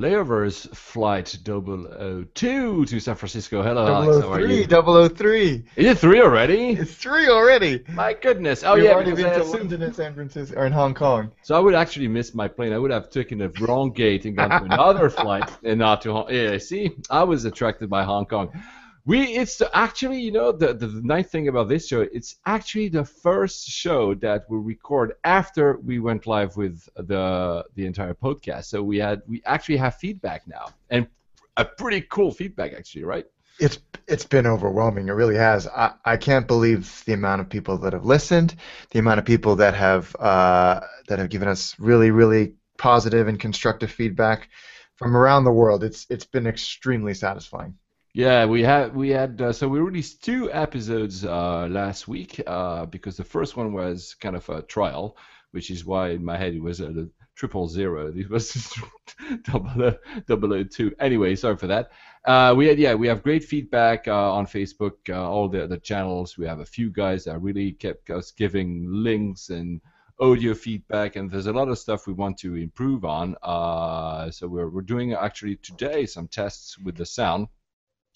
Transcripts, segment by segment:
Layovers flight 002 to San Francisco. Hello, Alex. How are you? 003. Is it three already? It's three already. My goodness. Oh We've yeah, already been to assumed- London and San Francisco, or in Hong Kong. So I would actually miss my plane. I would have taken the wrong gate and gone to another flight and not to Hong. Yeah, see, I was attracted by Hong Kong. We, it's the, actually, you know, the, the nice thing about this show, it's actually the first show that we record after we went live with the the entire podcast. So we had, we actually have feedback now, and a pretty cool feedback actually, right? It's it's been overwhelming. It really has. I, I can't believe the amount of people that have listened, the amount of people that have uh, that have given us really really positive and constructive feedback from around the world. It's it's been extremely satisfying. Yeah, we had we had uh, so we released two episodes uh, last week uh, because the first one was kind of a trial, which is why in my head it was a triple zero. This was double double o two. Anyway, sorry for that. Uh, we had yeah we have great feedback uh, on Facebook, uh, all the the channels. We have a few guys that really kept us giving links and audio feedback, and there's a lot of stuff we want to improve on. So we're we're doing actually today some tests with the sound.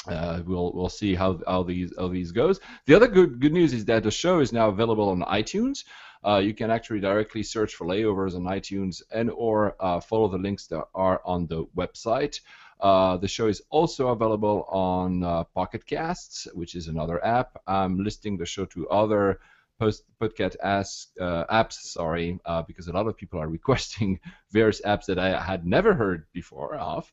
Uh, we'll we'll see how how these how these goes. The other good good news is that the show is now available on iTunes. Uh, you can actually directly search for layovers on iTunes and or uh, follow the links that are on the website. Uh, the show is also available on uh, Pocket Casts, which is another app. I'm listing the show to other post podcast as, uh, apps, sorry, uh, because a lot of people are requesting various apps that I had never heard before of.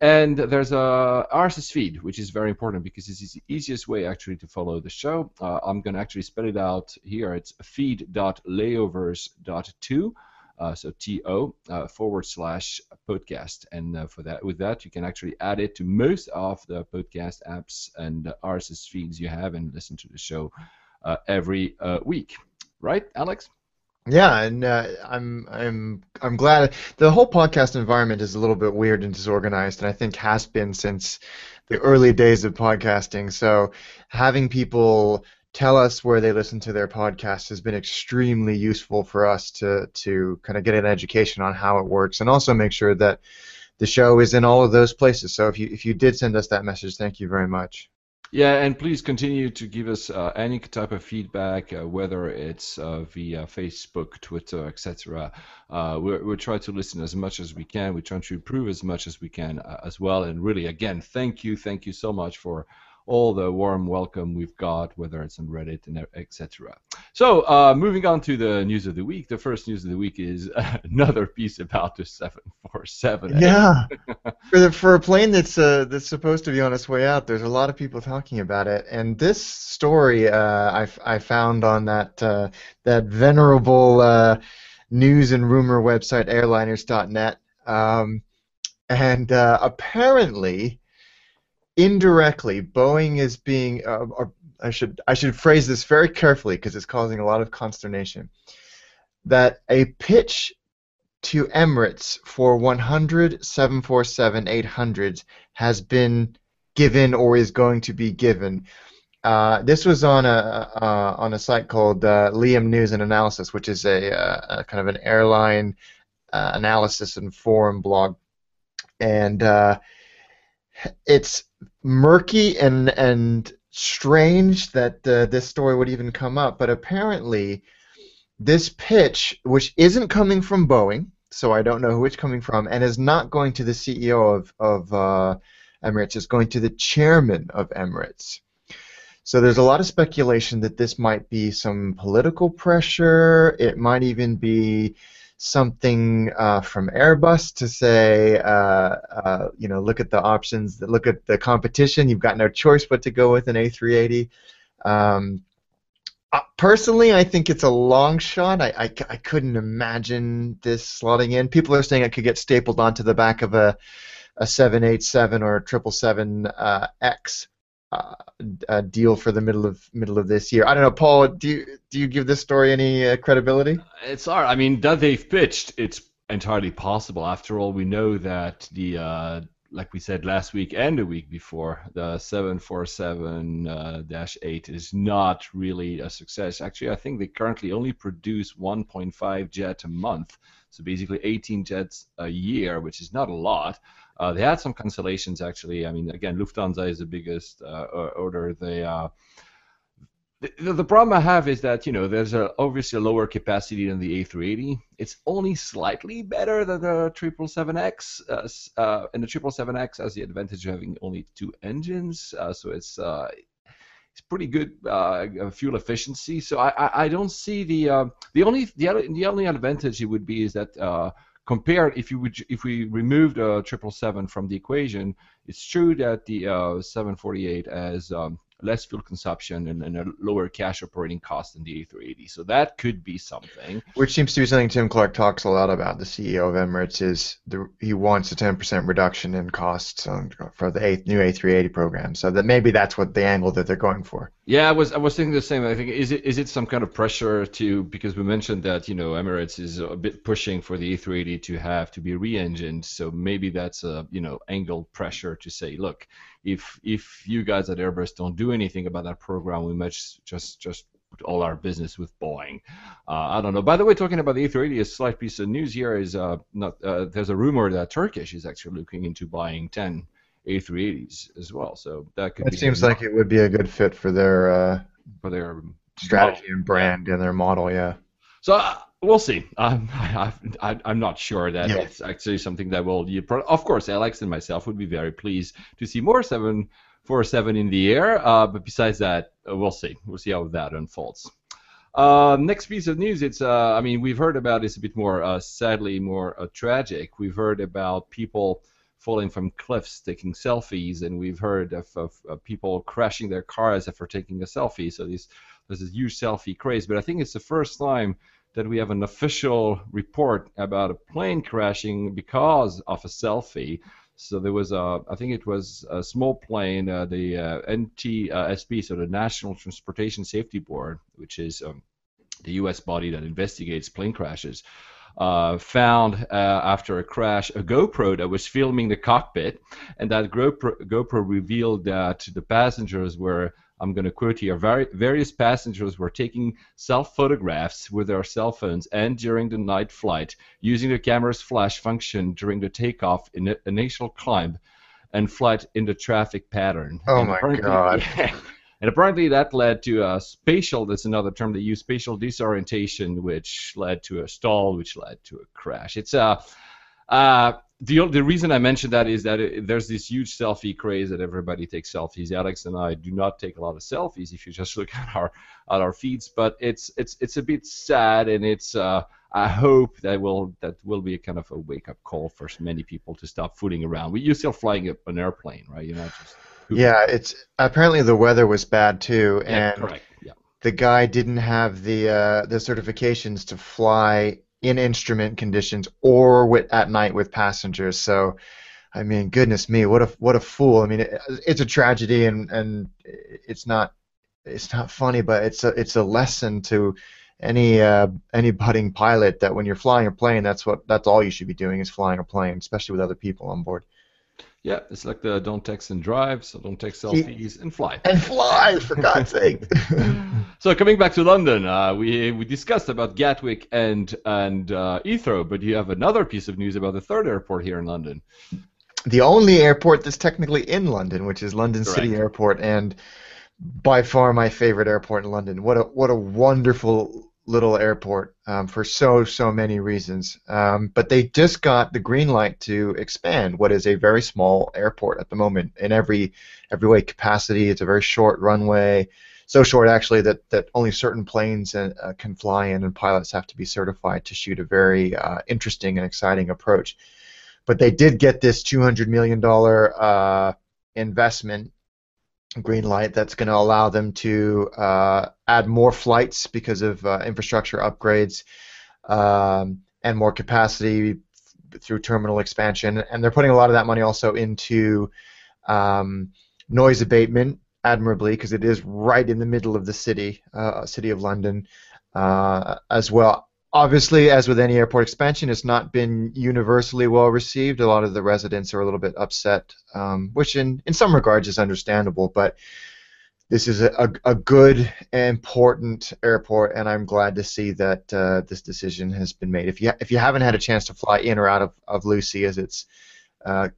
And there's a RSS feed, which is very important because it's the easiest way actually to follow the show. Uh, I'm going to actually spell it out here. It's feed.layovers.to, uh, so to uh, forward slash podcast. And uh, for that, with that, you can actually add it to most of the podcast apps and RSS feeds you have and listen to the show uh, every uh, week. Right, Alex? Yeah, and uh, I'm I'm I'm glad the whole podcast environment is a little bit weird and disorganized, and I think has been since the early days of podcasting. So having people tell us where they listen to their podcast has been extremely useful for us to to kind of get an education on how it works, and also make sure that the show is in all of those places. So if you if you did send us that message, thank you very much. Yeah, and please continue to give us uh, any type of feedback, uh, whether it's uh, via Facebook, Twitter, etc. Uh, we're, we'll try to listen as much as we can. We're trying to improve as much as we can uh, as well. And really, again, thank you, thank you so much for all the warm welcome we've got, whether it's on Reddit and etc. So, uh, moving on to the news of the week. The first news of the week is another piece about the 747. Yeah, for the, for a plane that's uh, that's supposed to be on its way out, there's a lot of people talking about it. And this story uh, I, found on that uh, that venerable uh, news and rumor website airliners.net, um, and uh, apparently, indirectly, Boeing is being uh, or I should I should phrase this very carefully because it's causing a lot of consternation. That a pitch to Emirates for 100 747-800s has been given or is going to be given. Uh, this was on a uh, on a site called uh, Leeham News and Analysis, which is a, uh, a kind of an airline uh, analysis and forum blog, and uh, it's murky and and strange that uh, this story would even come up. But apparently, this pitch, which isn't coming from Boeing, so I don't know who it's coming from, and is not going to the CEO of of uh, Emirates, is going to the chairman of Emirates. So there's a lot of speculation that this might be some political pressure. It might even be something uh, from Airbus to say, uh, uh, you know, look at the options, look at the competition. You've got no choice but to go with an A380. Um, uh, personally, I think it's a long shot. I, I, I couldn't imagine this slotting in. People are saying it could get stapled onto the back of a, a 787 or a 777X uh, uh, deal for the middle of middle of this year. I don't know, Paul. Do you do you give this story any uh, credibility? It's hard. I mean, that they've pitched, it's entirely possible. After all, we know that the uh, like we said last week and the week before, the 747 dash 8 is not really a success. Actually, I think they currently only produce 1.5 jet a month, so basically 18 jets a year, which is not a lot. Uh, they had some cancellations actually. I mean, again, Lufthansa is the biggest uh, order. They uh, the, the, problem I have is that you know there's a, obviously a lower capacity than the A380. It's only slightly better than the 777X, uh, uh, and the 777X has the advantage of having only two engines, uh, so it's uh, it's pretty good uh, fuel efficiency. So I, I, I don't see the uh, the only the, the only advantage it would be is that compared if you would if we removed the 777 from the equation, it's true that the 748 has um, less fuel consumption and, and, a lower cash operating cost than the A380. So that could be something. Which seems to be something Tim Clark talks a lot about. The CEO of Emirates is the, he wants a 10% reduction in costs on, for the a, new A380 program. So that maybe that's what the angle that they're going for. Yeah, I was I was thinking the same. I think is it is it some kind of pressure to because we mentioned that you know Emirates is a bit pushing for the A380 to have to be re-engined. So maybe that's a you know angle pressure to say, look, if if you guys at Airbus don't do anything about that program, we might just just put all our business with Boeing. Uh, I don't know. By the way, talking about the A380, a slight piece of news here is uh, not uh, there's a rumor that Turkish is actually looking into buying 10 A380s as well. So that could. It seems like it would be a good fit for their uh, for their strategy model. and brand and their model. Yeah. So we'll see. Um, I, am not sure that yeah. it's actually something that will. You pro- of course, Alex and myself would be very pleased to see more 747 in the air. Uh, but besides that, uh, we'll see. We'll see how that unfolds. Uh, next piece of news. It's. Uh, I mean, we've heard about this a bit more. Uh, sadly, more uh, tragic. We've heard about people falling from cliffs taking selfies, and we've heard of, of, of people crashing their cars after taking a selfie. So this, there's this huge selfie craze. But I think it's the first time that we have an official report about a plane crashing because of a selfie. So there was a, I think it was a small plane, uh, the uh, NTSB, so the National Transportation Safety Board, which is um, the U.S. body that investigates plane crashes, uh, found uh, after a crash a GoPro that was filming the cockpit, and that GoPro, GoPro revealed that the passengers were I'm going to quote here various passengers were taking self photographs with their cell phones and during the night flight using the camera's flash function during the takeoff in the initial climb and flight in the traffic pattern. Oh and my god. Yeah, and apparently that led to a spatial, that's another term they use, spatial disorientation, which led to a stall, which led to a crash. It's a, uh, uh, the the reason I mentioned that is that it, there's this huge selfie craze that everybody takes selfies. Alex and I do not take a lot of selfies if you just look at our at our feeds, but it's it's it's a bit sad and it's uh, I hope that will that will be a kind of a wake up call for many people to stop fooling around. You're still flying an airplane, right? You're not just yeah. It's apparently the weather was bad too, yeah, and correct. Yeah. the guy didn't have the uh, the certifications to fly in instrument conditions or with, at night with passengers. So, I mean, goodness me, what a what a fool! I mean, it, it's a tragedy, and and it's not it's not funny, but it's a it's a lesson to any uh, any budding pilot that when you're flying a plane, that's what that's all you should be doing is flying a plane, especially with other people on board. Yeah, it's like the don't text and drive, so don't take selfies and fly. And fly, for God's sake. so coming back to London, uh, we we discussed about Gatwick and and uh, Heathrow, but you have another piece of news about the third airport here in London. The only airport that's technically in London, which is London Correct. City Airport, and by far my favorite airport in London. What a what a wonderful little airport um, for so so many reasons. Um, but they just got the green light to expand what is a very small airport at the moment in every every way capacity. It's a very short runway, so short actually that that only certain planes uh, uh can fly in, and pilots have to be certified to shoot a very uh, interesting and exciting approach. But they did get this 200 million dollar uh, investment green light that's going to allow them to uh, add more flights because of uh, infrastructure upgrades um, and more capacity through terminal expansion. And they're putting a lot of that money also into um, noise abatement admirably because it is right in the middle of the city, uh, city of London, uh, as well obviously, as with any airport expansion, it's not been universally well received. A lot of the residents are a little bit upset, um, which in, in some regards is understandable. But this is a, a, a good, important airport, and I'm glad to see that uh, this decision has been made. If you if you haven't had a chance to fly in or out of, of Lucy, as it's uh,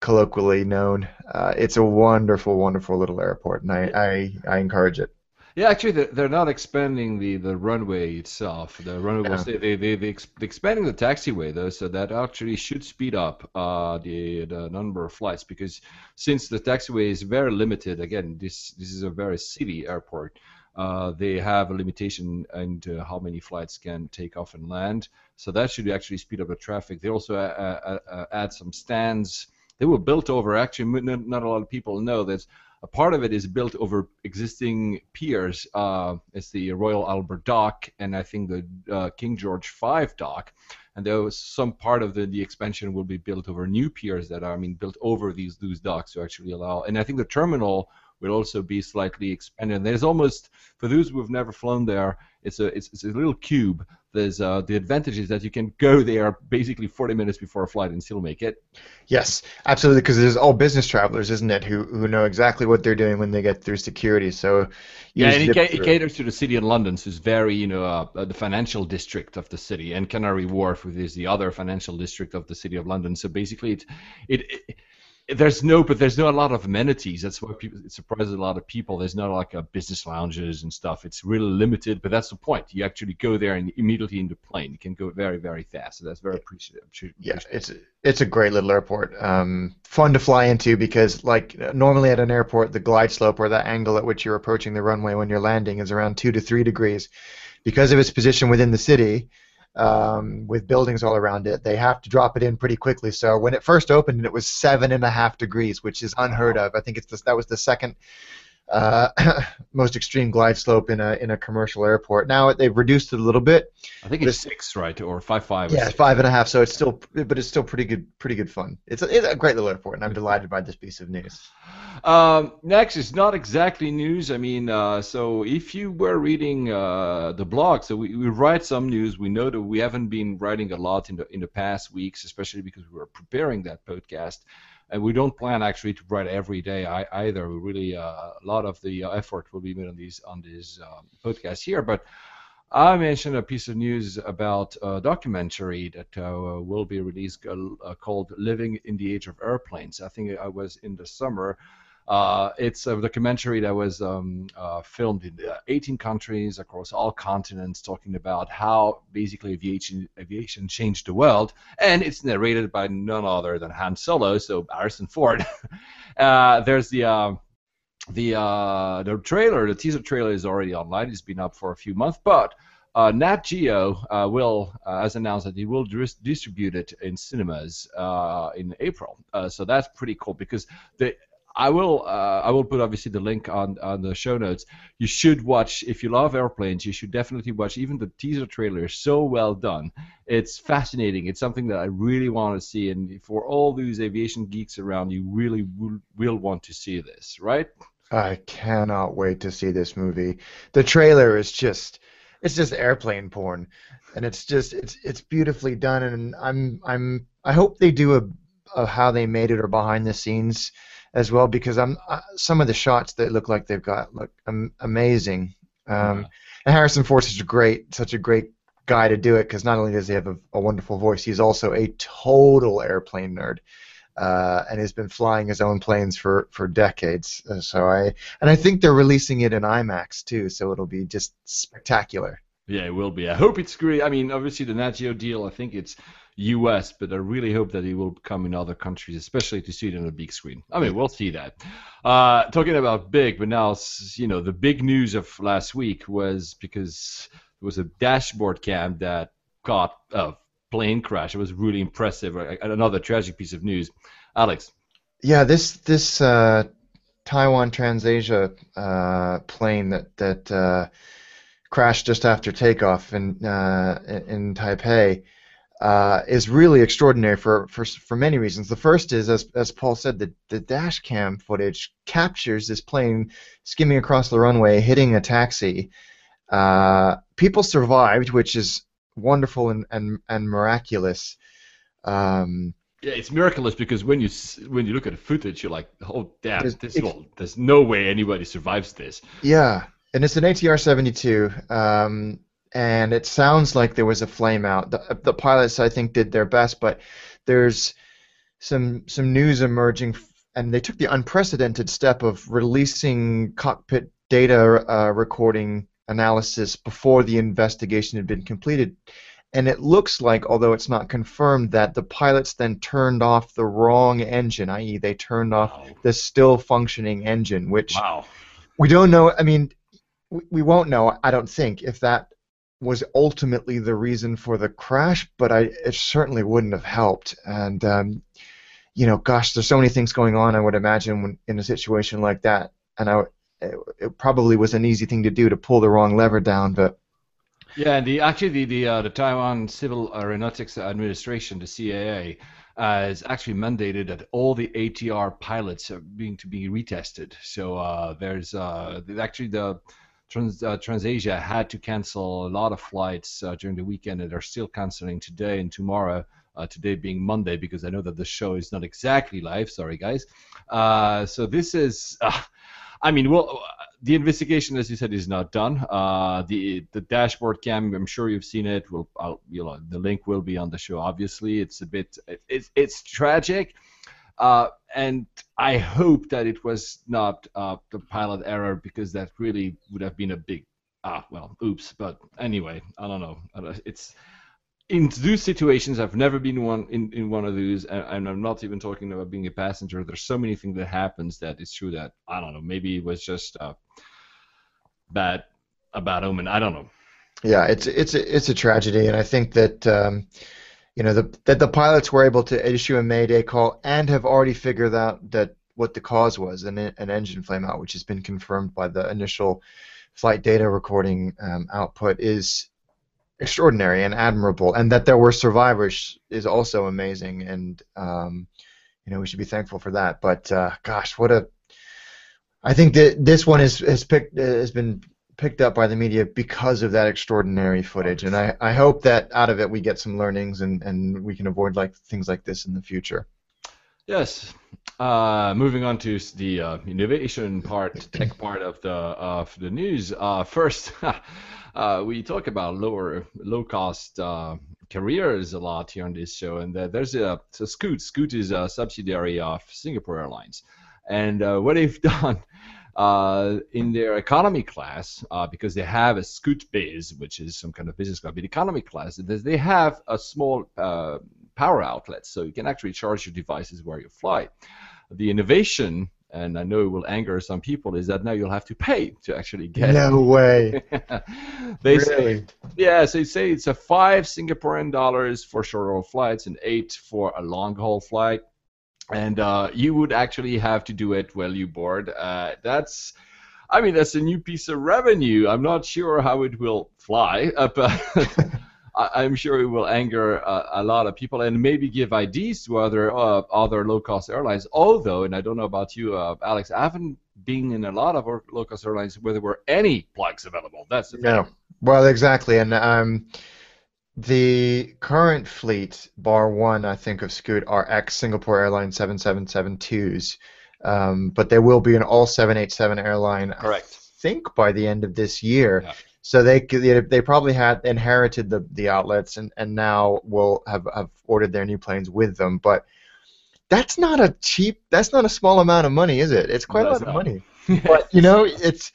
colloquially known, uh, it's a wonderful, wonderful little airport, and I, I, I encourage it. Yeah, actually, they're, they're not expanding the, the runway itself. The runway Yeah. they they they they're expanding the taxiway though, so that actually should speed up uh, the the number of flights because since the taxiway is very limited. Again, this this is a very city airport. Uh, they have a limitation into how many flights can take off and land, so that should actually speed up the traffic. They also uh, uh, uh, add some stands. They were built over. Actually, not, not a lot of people know that a part of it is built over existing piers. Uh, it's the Royal Albert Dock and I think the uh, King George V dock. And there was some part of the, the expansion will be built over new piers that are, I mean, built over these those docks to actually allow. And I think the terminal will also be slightly expanded. There's almost, for those who have never flown there, it's a it's, it's a little cube. There's uh, the advantage is that you can go there basically 40 minutes before a flight and still make it. Yes, absolutely, because there's all business travelers, isn't it, who who know exactly what they're doing when they get through security. So Yeah, and it, ca- it caters to the city of London, so it's very, you know, uh, the financial district of the city, and Canary Wharf, which is the other financial district of the city of London. So basically, it, it, it there's no, but there's not a lot of amenities. That's why people, it surprises a lot of people. There's not like a business lounges and stuff. It's really limited, but that's the point. You actually go there and immediately into plane. You can go very, very fast. So that's very appreciative. Yeah, it's it's a great little airport. Um, fun to fly into because like normally at an airport, the glide slope or the angle at which you're approaching the runway when you're landing is around two to three degrees. Because of its position within the city, um, with buildings all around it, they have to drop it in pretty quickly. So when it first opened, it was seven and a half degrees, which is unheard of. I think it's the, that was the second uh, most extreme glide slope in a in a commercial airport. Now they've reduced it a little bit. I think it's six, right, or five five. or Yeah, six. five and a half. So it's still, but it's still pretty good, pretty good fun. It's a, it's a great little airport, and I'm delighted by this piece of news. Um, next is not exactly news. I mean, uh, so if you were reading uh, the blog, so we, we write some news. We know that we haven't been writing a lot in the in the past weeks, especially because we were preparing that podcast, and we don't plan actually to write every day I, either. We really uh, a lot of the uh, effort will be made on these on this um, podcast here, but. I mentioned a piece of news about a documentary that uh, will be released uh, called "Living in the Age of Airplanes." I think I was in the summer. Uh, it's a documentary that was um, uh, filmed in uh, 18 countries across all continents, talking about how basically aviation aviation changed the world, and it's narrated by none other than Han Solo, so Harrison Ford. Uh, there's the um, the uh, the trailer, the teaser trailer is already online. It's been up for a few months, but uh, Nat Geo uh, will, uh, as announced, that he will dis- distribute it in cinemas uh, in April. So that's pretty cool because the I will uh, I will put obviously the link on on the show notes. You should watch if you love airplanes. You should definitely watch. Even the teaser trailer is so well done. It's fascinating. It's something that I really want to see. And for all these aviation geeks around, you really will, will want to see this, right? I cannot wait to see this movie. The trailer is just it's just airplane porn, and it's just it's it's beautifully done. And I'm I'm I hope they do a, a how they made it or behind the scenes as well because I'm uh, some of the shots that look like they've got look um, amazing. Um, And Harrison Ford's such a great such a great guy to do it because not only does he have a, a wonderful voice, he's also a total airplane nerd. Uh, and has been flying his own planes for, for decades. Uh, so I and I think they're releasing it in IMAX too, so it'll be just spectacular. Yeah, it will be. I hope it's great. I mean, obviously the Nat Geo deal, I think it's U.S., but I really hope that it will come in other countries, especially to see it on a big screen. I mean, we'll see that. Uh, talking about big, but now you know the big news of last week was because there was a dashboard cam that caught a plane crash. It was really impressive. Another tragic piece of news. Alex. Yeah, this this uh, Taiwan TransAsia uh, plane that that uh, crashed just after takeoff in uh, in Taipei uh, is really extraordinary for, for for many reasons. The first is, as as Paul said, the the dash cam footage captures this plane skimming across the runway, hitting a taxi. Uh, people survived, which is wonderful and and, and miraculous. Um, yeah, it's miraculous because when you when you look at the footage, you're like, oh damn, There's- this well, there's no way anybody survives this. Yeah, and it's an ATR 72, um, and it sounds like there was a flame out. The, the pilots, I think, did their best, but there's some some news emerging, and they took the unprecedented step of releasing cockpit data uh, recording analysis before the investigation had been completed. And it looks like, although it's not confirmed, that the pilots then turned off the wrong engine, i.e., they turned off Wow. the still functioning engine, which Wow. we don't know. I mean, we, we won't know. I don't think if that was ultimately the reason for the crash, but I it certainly wouldn't have helped. And um, you know, gosh, there's so many things going on. I would imagine when in a situation like that, and I it, it probably was an easy thing to do to pull the wrong lever down, but Yeah, the actually the the, uh, the Taiwan Civil Aeronautics Administration, the CAA, uh, has actually mandated that all the ATR pilots are being to be retested. So uh, there's uh, actually the Trans uh, TransAsia had to cancel a lot of flights uh, during the weekend, and they're still canceling today and tomorrow. Uh, today being Monday, because I know that the show is not exactly live. Sorry, guys. Uh, so this is. Uh, I mean, well, the investigation, as you said, is not done. Uh, the the dashboard cam, I'm sure you've seen it. Will I'll, you know the link will be on the show. Obviously, it's a bit it, it's it's tragic, uh, and I hope that it was not uh, the pilot error because that really would have been a big ah well oops. But anyway, I don't know. It's in those situations, I've never been one in, in one of those, and, and I'm not even talking about being a passenger. There's so many things that happens that it's true that I don't know. Maybe it was just uh, bad a bad omen. I don't know. yeah, it's it's a, it's a tragedy, and I think that. Um, you know the, that the pilots were able to issue a mayday call and have already figured out that what the cause was an, an engine flameout, which has been confirmed by the initial flight data recording um, output, is extraordinary and admirable. And that there were survivors is also amazing, and um, you know we should be thankful for that. But uh, gosh, what a I think that this one is has picked has been picked up by the media because of that extraordinary footage, and I, I hope that out of it we get some learnings and, and we can avoid like things like this in the future. Yes. Uh, moving on to the uh, innovation part, tech part of the of the news. Uh, first, uh, we talk about lower, low cost uh, careers a lot here on this show, and uh, there's a so Scoot. Scoot is a subsidiary of Singapore Airlines, and uh, what they've done. Uh, in their economy class, uh, because they have a Scoot Biz, which is some kind of business class, but economy class, they they have a small uh, power outlet, so you can actually charge your devices where you fly. The innovation, and I know it will anger some people, is that now you'll have to pay to actually get No way. it. they say, Really? yeah, so you say it's a five Singaporean dollars for short haul flights and eight for a long haul flight. And uh, you would actually have to do it while you board. Uh, that's, I mean, that's a new piece of revenue. I'm not sure how it will fly, uh, but I'm sure it will anger a lot of people and maybe give ideas to other uh, other low cost airlines. Although, and I don't know about you, uh, Alex, I haven't been in a lot of low cost airlines where there were any plugs available. That's the thing. Well, exactly, and um, the current fleet, bar one, I think of Scoot, are ex Singapore Airlines 7772s, um, but there will be an all 787 airline. I Correct. think by the end of this year. Yeah. So they they they probably had inherited the, the outlets and, and now will have, have ordered their new planes with them. But that's not a cheap. That's not a small amount of money, is it? It's quite a That's lot of money. But you know, it's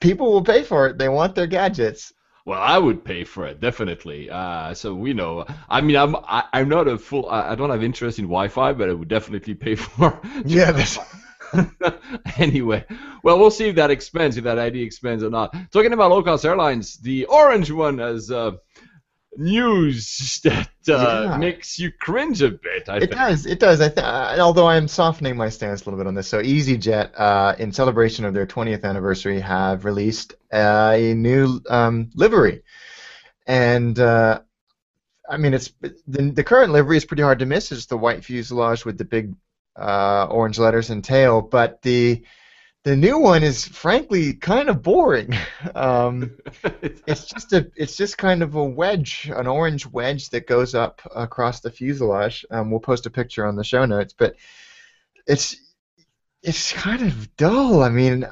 people will pay for it. They want their gadgets. Well, I would pay for it definitely. Uh, so we know. I mean, I'm I, I'm not a full. I, I don't have interest in Wi-Fi, but I would definitely pay for. Yeah, that's anyway, well, we'll see if that expands, if that idea expands or not. Talking about low-cost airlines, the orange one has uh, news that uh, Yeah. makes you cringe a bit. I It think. does. It does. I th- uh, although I am softening my stance a little bit on this. So EasyJet, uh, in celebration of their 20th anniversary, have released uh, a new um, livery, and uh, I mean it's the, the current livery is pretty hard to miss. It's the white fuselage with the big uh, orange letters and tail, but the the new one is frankly kind of boring. Um, it's just a it's just kind of a wedge, an orange wedge that goes up across the fuselage. Um, we'll post a picture on the show notes, but it's it's kind of dull. I mean,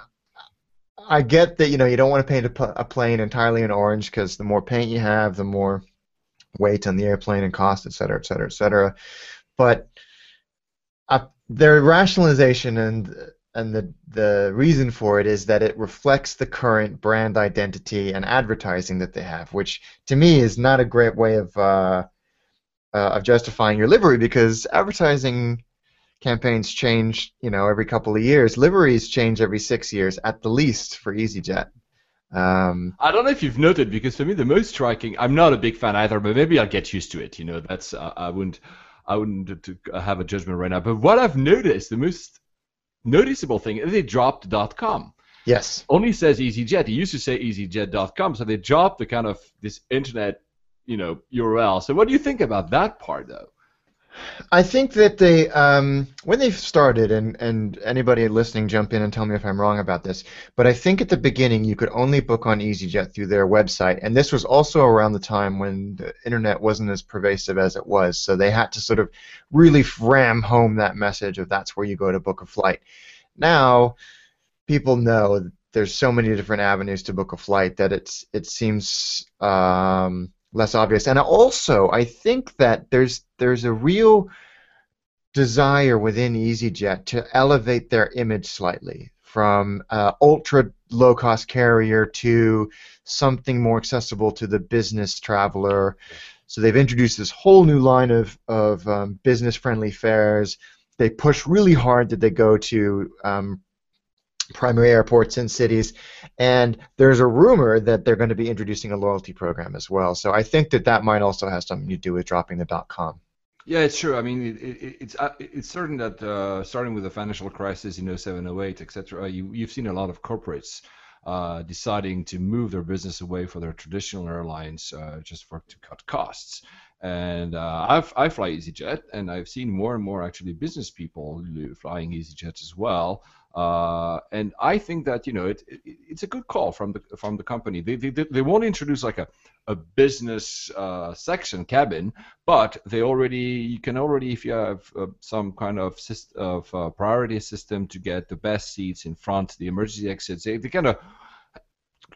I get that you know you don't want to paint a, pl- a plane entirely in orange because the more paint you have, the more weight on the airplane and cost, et cetera, et cetera, et cetera. But uh, their rationalization and and the the reason for it is that it reflects the current brand identity and advertising that they have, which to me is not a great way of uh, uh, of justifying your livery because advertising campaigns change, you know, every couple of years. Liveries change every six years at the least for EasyJet. Um, I don't know if you've noted because for me the most striking. I'm not a big fan either, but maybe I'll get used to it. You know, that's I wouldn't I wouldn't have a judgment right now. But what I've noticed, the most noticeable thing is they dropped .com. Yes. Only says EasyJet. It used to say EasyJet.com, so they dropped the kind of this internet, you know, URL. So what do you think about that part, though? I think that they, um, when they started, and, and anybody listening jump in and tell me if I'm wrong about this, but I think at the beginning you could only book on EasyJet through their website, and this was also around the time when the internet wasn't as pervasive as it was, so they had to sort of really ram home that message of that's where you go to book a flight. Now, people know there's so many different avenues to book a flight that it's it seems um, less obvious. And also, I think that there's there's a real desire within EasyJet to elevate their image slightly from uh, ultra low cost carrier to something more accessible to the business traveler. So they've introduced this whole new line of, of um, business friendly fares. They push really hard that they go to um, primary airports in cities. And there's a rumor that they're going to be introducing a loyalty program as well. So I think that that might also have something to do with dropping the dot .com. Yeah, it's true. I mean, it, it, it's uh, it's certain that uh, starting with the financial crisis in 07, 08, etc., you, you've seen a lot of corporates uh, deciding to move their business away from their traditional airlines uh, just for to cut costs. And uh, I've, I fly EasyJet, and I've seen more and more actually business people flying EasyJet as well. Uh, and I think that you know it, it, it's a good call from the from the company. They they, they won't introduce like a a business uh, section cabin, but they already you can already if you have uh, some kind of system of uh, priority system to get the best seats in front, the emergency exits. They, they kind of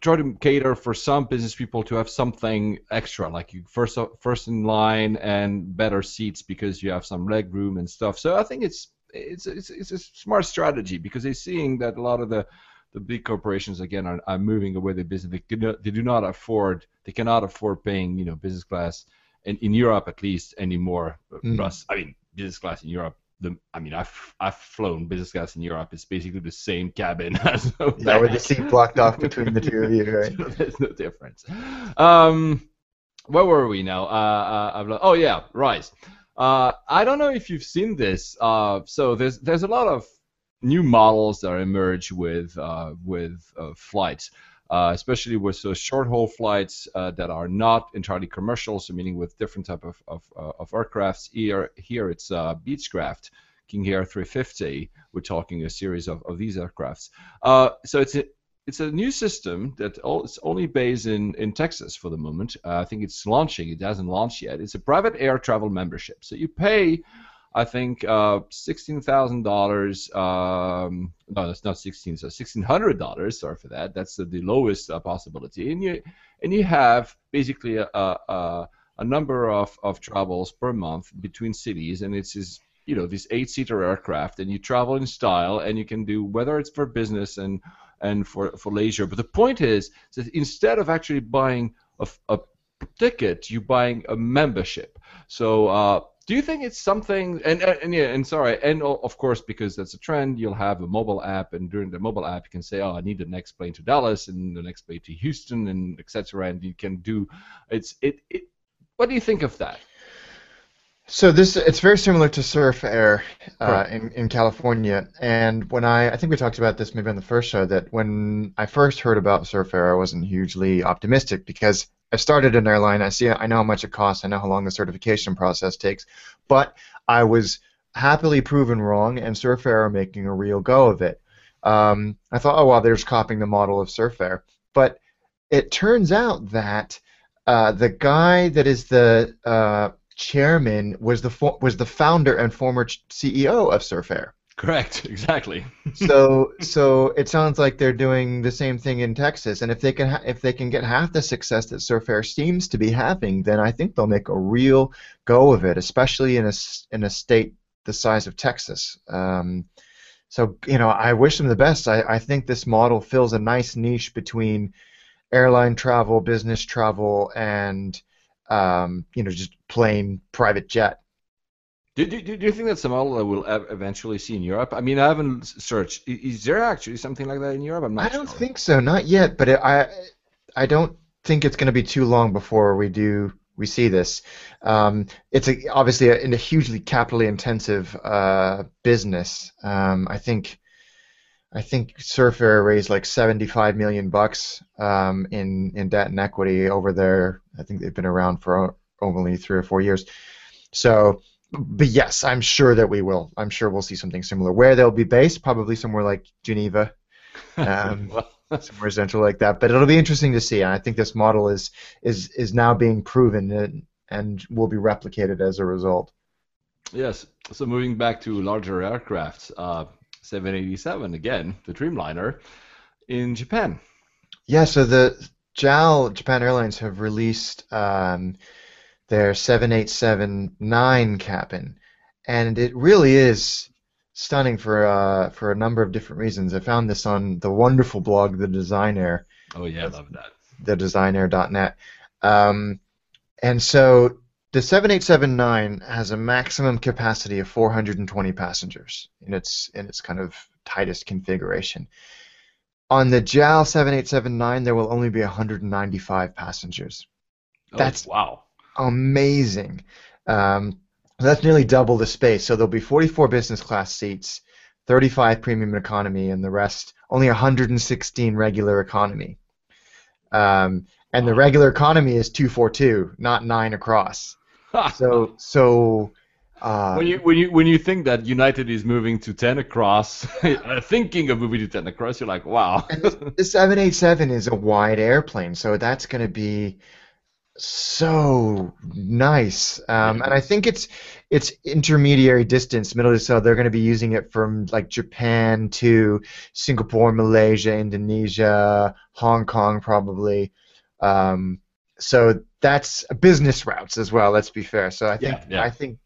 try to cater for some business people to have something extra, like you first first in line and better seats because you have some leg room and stuff. So I think it's it's it's it's a smart strategy because they're seeing that a lot of the the big corporations again are, are moving away their business. They, they do not afford they cannot afford paying you know business class in, in Europe at least anymore. Mm. Plus, I mean business class in Europe. The, I mean, I've I've flown business class in Europe. It's basically the same cabin as yeah, with the seat blocked off between the two of you, right? so there's no difference. Um, where were we now? Uh, uh, oh yeah, Rise. Uh, I don't know if you've seen this. Uh, so there's there's a lot of new models that emerge with uh, with uh, flights, uh, especially with those short haul flights uh, that are not entirely commercial, so meaning with different type of of, of aircrafts. Here here it's Beechcraft. King Air 350. We're talking a series of, of these aircrafts. so it's it's a new system that all, it's only based in, in Texas for the moment. Uh, I think it's launching. It hasn't launched yet. It's a private air travel membership. So you pay, I think, uh, sixteen thousand dollars. Um, no, that's not sixteen. So sixteen hundred dollars. Sorry for that. That's the, the lowest uh, possibility. And you and you have basically a, a, a number of, of travels per month between cities, and it's this you know this eight-seater aircraft, and you travel in style, and you can do whether it's for business and and for, for leisure. But the point is that instead of actually buying a, a ticket, you're buying a membership. So uh, do you think it's something? And, and yeah, and sorry, and of course because that's a trend, you'll have a mobile app, and during the mobile app, you can say, oh, I need the next plane to Dallas and the next plane to Houston, and etc. And you can do, it's it, it. What do you think of that? So this it's very similar to Surf Air uh, in in California. And when I I think we talked about this maybe on the first show that when I first heard about Surf Air, I wasn't hugely optimistic because I started an airline. I see I know how much it costs. I know how long the certification process takes. But I was happily proven wrong, and Surf Air are making a real go of it. um, I thought, oh well, they're just copying the model of Surf Air, But it turns out that uh, the guy that is the uh, chairman was the fo- was the founder and former CEO of Surf Air. Correct, exactly. so so it sounds like they're doing the same thing in Texas, and if they can ha- if they can get half the success that Surf Air seems to be having, then I think they'll make a real go of it, especially in a in a state the size of Texas. Um, so you know, I wish them the best. I, I think this model fills a nice niche between airline travel, business travel, and um, you know just plain private jet. Do, do, do you think that's a model that we'll eventually see in Europe? I mean, I haven't searched. Is there actually something like that in Europe? I'm not. I don't sure. think so, not yet. But it, I, I don't think it's going to be too long before we do we see this. Um, it's a, obviously a, a hugely capitally intensive uh, business. Um, I think. I think Surf Air raised like 75 million bucks um, in in debt and equity over there. I think they've been around for only three or four years. So but yes, I'm sure that we will. I'm sure we'll see something similar. Where they'll be based, probably somewhere like Geneva, um, somewhere central like that. But it'll be interesting to see. And I think this model is is is now being proven and, and will be replicated as a result. Yes. So moving back to larger aircrafts. uh, 787 again, the Dreamliner, in Japan. Yeah. So the JAL Japan Airlines have released. Um, their 7879 cabin, and it really is stunning for uh, for a number of different reasons. I found this on the wonderful blog, The Design Air. Oh yeah, I love that. TheDesignAir.net. Um, and so the 7879 has a maximum capacity of 420 passengers in its in its kind of tightest configuration. On the JAL 7879, there will only be 195 passengers. Oh, That's wow amazing. Um, that's nearly double the space. So there'll be 44 business class seats, 35 premium economy, and the rest only 116 regular economy. Um, and the regular economy is 242, not nine across. so so. Uh, when you when you when you think that United is moving to 10 across, thinking of moving to 10 across, you're like, wow. the 787 is a wide airplane, so that's going to be so nice. Um, and I think it's it's intermediary distance, middle so they're going to be using it from like Japan to Singapore, Malaysia, Indonesia, Hong Kong, probably. Um, so that's business routes as well. Let's be fair. So I think yeah, yeah. I think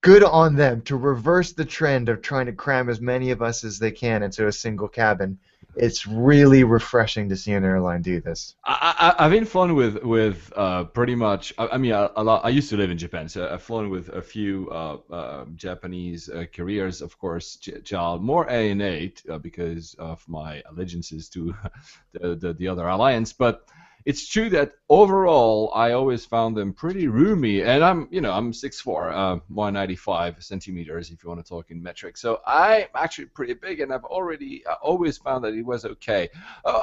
good on them to reverse the trend of trying to cram as many of us as they can into a single cabin it's really refreshing to see an airline do this. I, I, have been flown with with uh, pretty much. I, I mean, a, a, lot. I used to live in Japan, so I've flown with a few uh, uh, Japanese uh, carriers, of course, JAL, more ANA uh, because of my allegiances to the, the, the other alliance, but it's true that overall I always found them pretty roomy, and I'm you know I'm 6'4", uh, 195 centimeters if you want to talk in metric. So I'm actually pretty big, and I've already uh, always found that it was okay. Uh,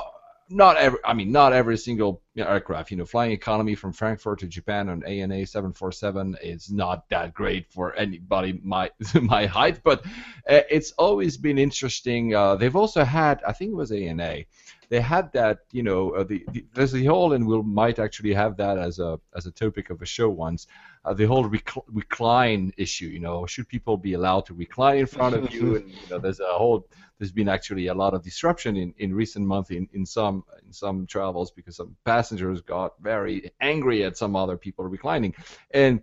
not every, I mean, not every single aircraft. You know, flying economy from Frankfurt to Japan on ANA 747 is not that great for anybody my my height, but uh, it's always been interesting. Uh, they've also had, I think it was ANA they had that, you know, uh, the, the, there's the whole, and we might actually have that as a as a topic of a show once. Uh, the whole rec- recline issue, you know, should people be allowed to recline in front of you? And you know, there's a whole, there's been actually a lot of disruption in, in recent months in, in some in some travels because some passengers got very angry at some other people reclining, and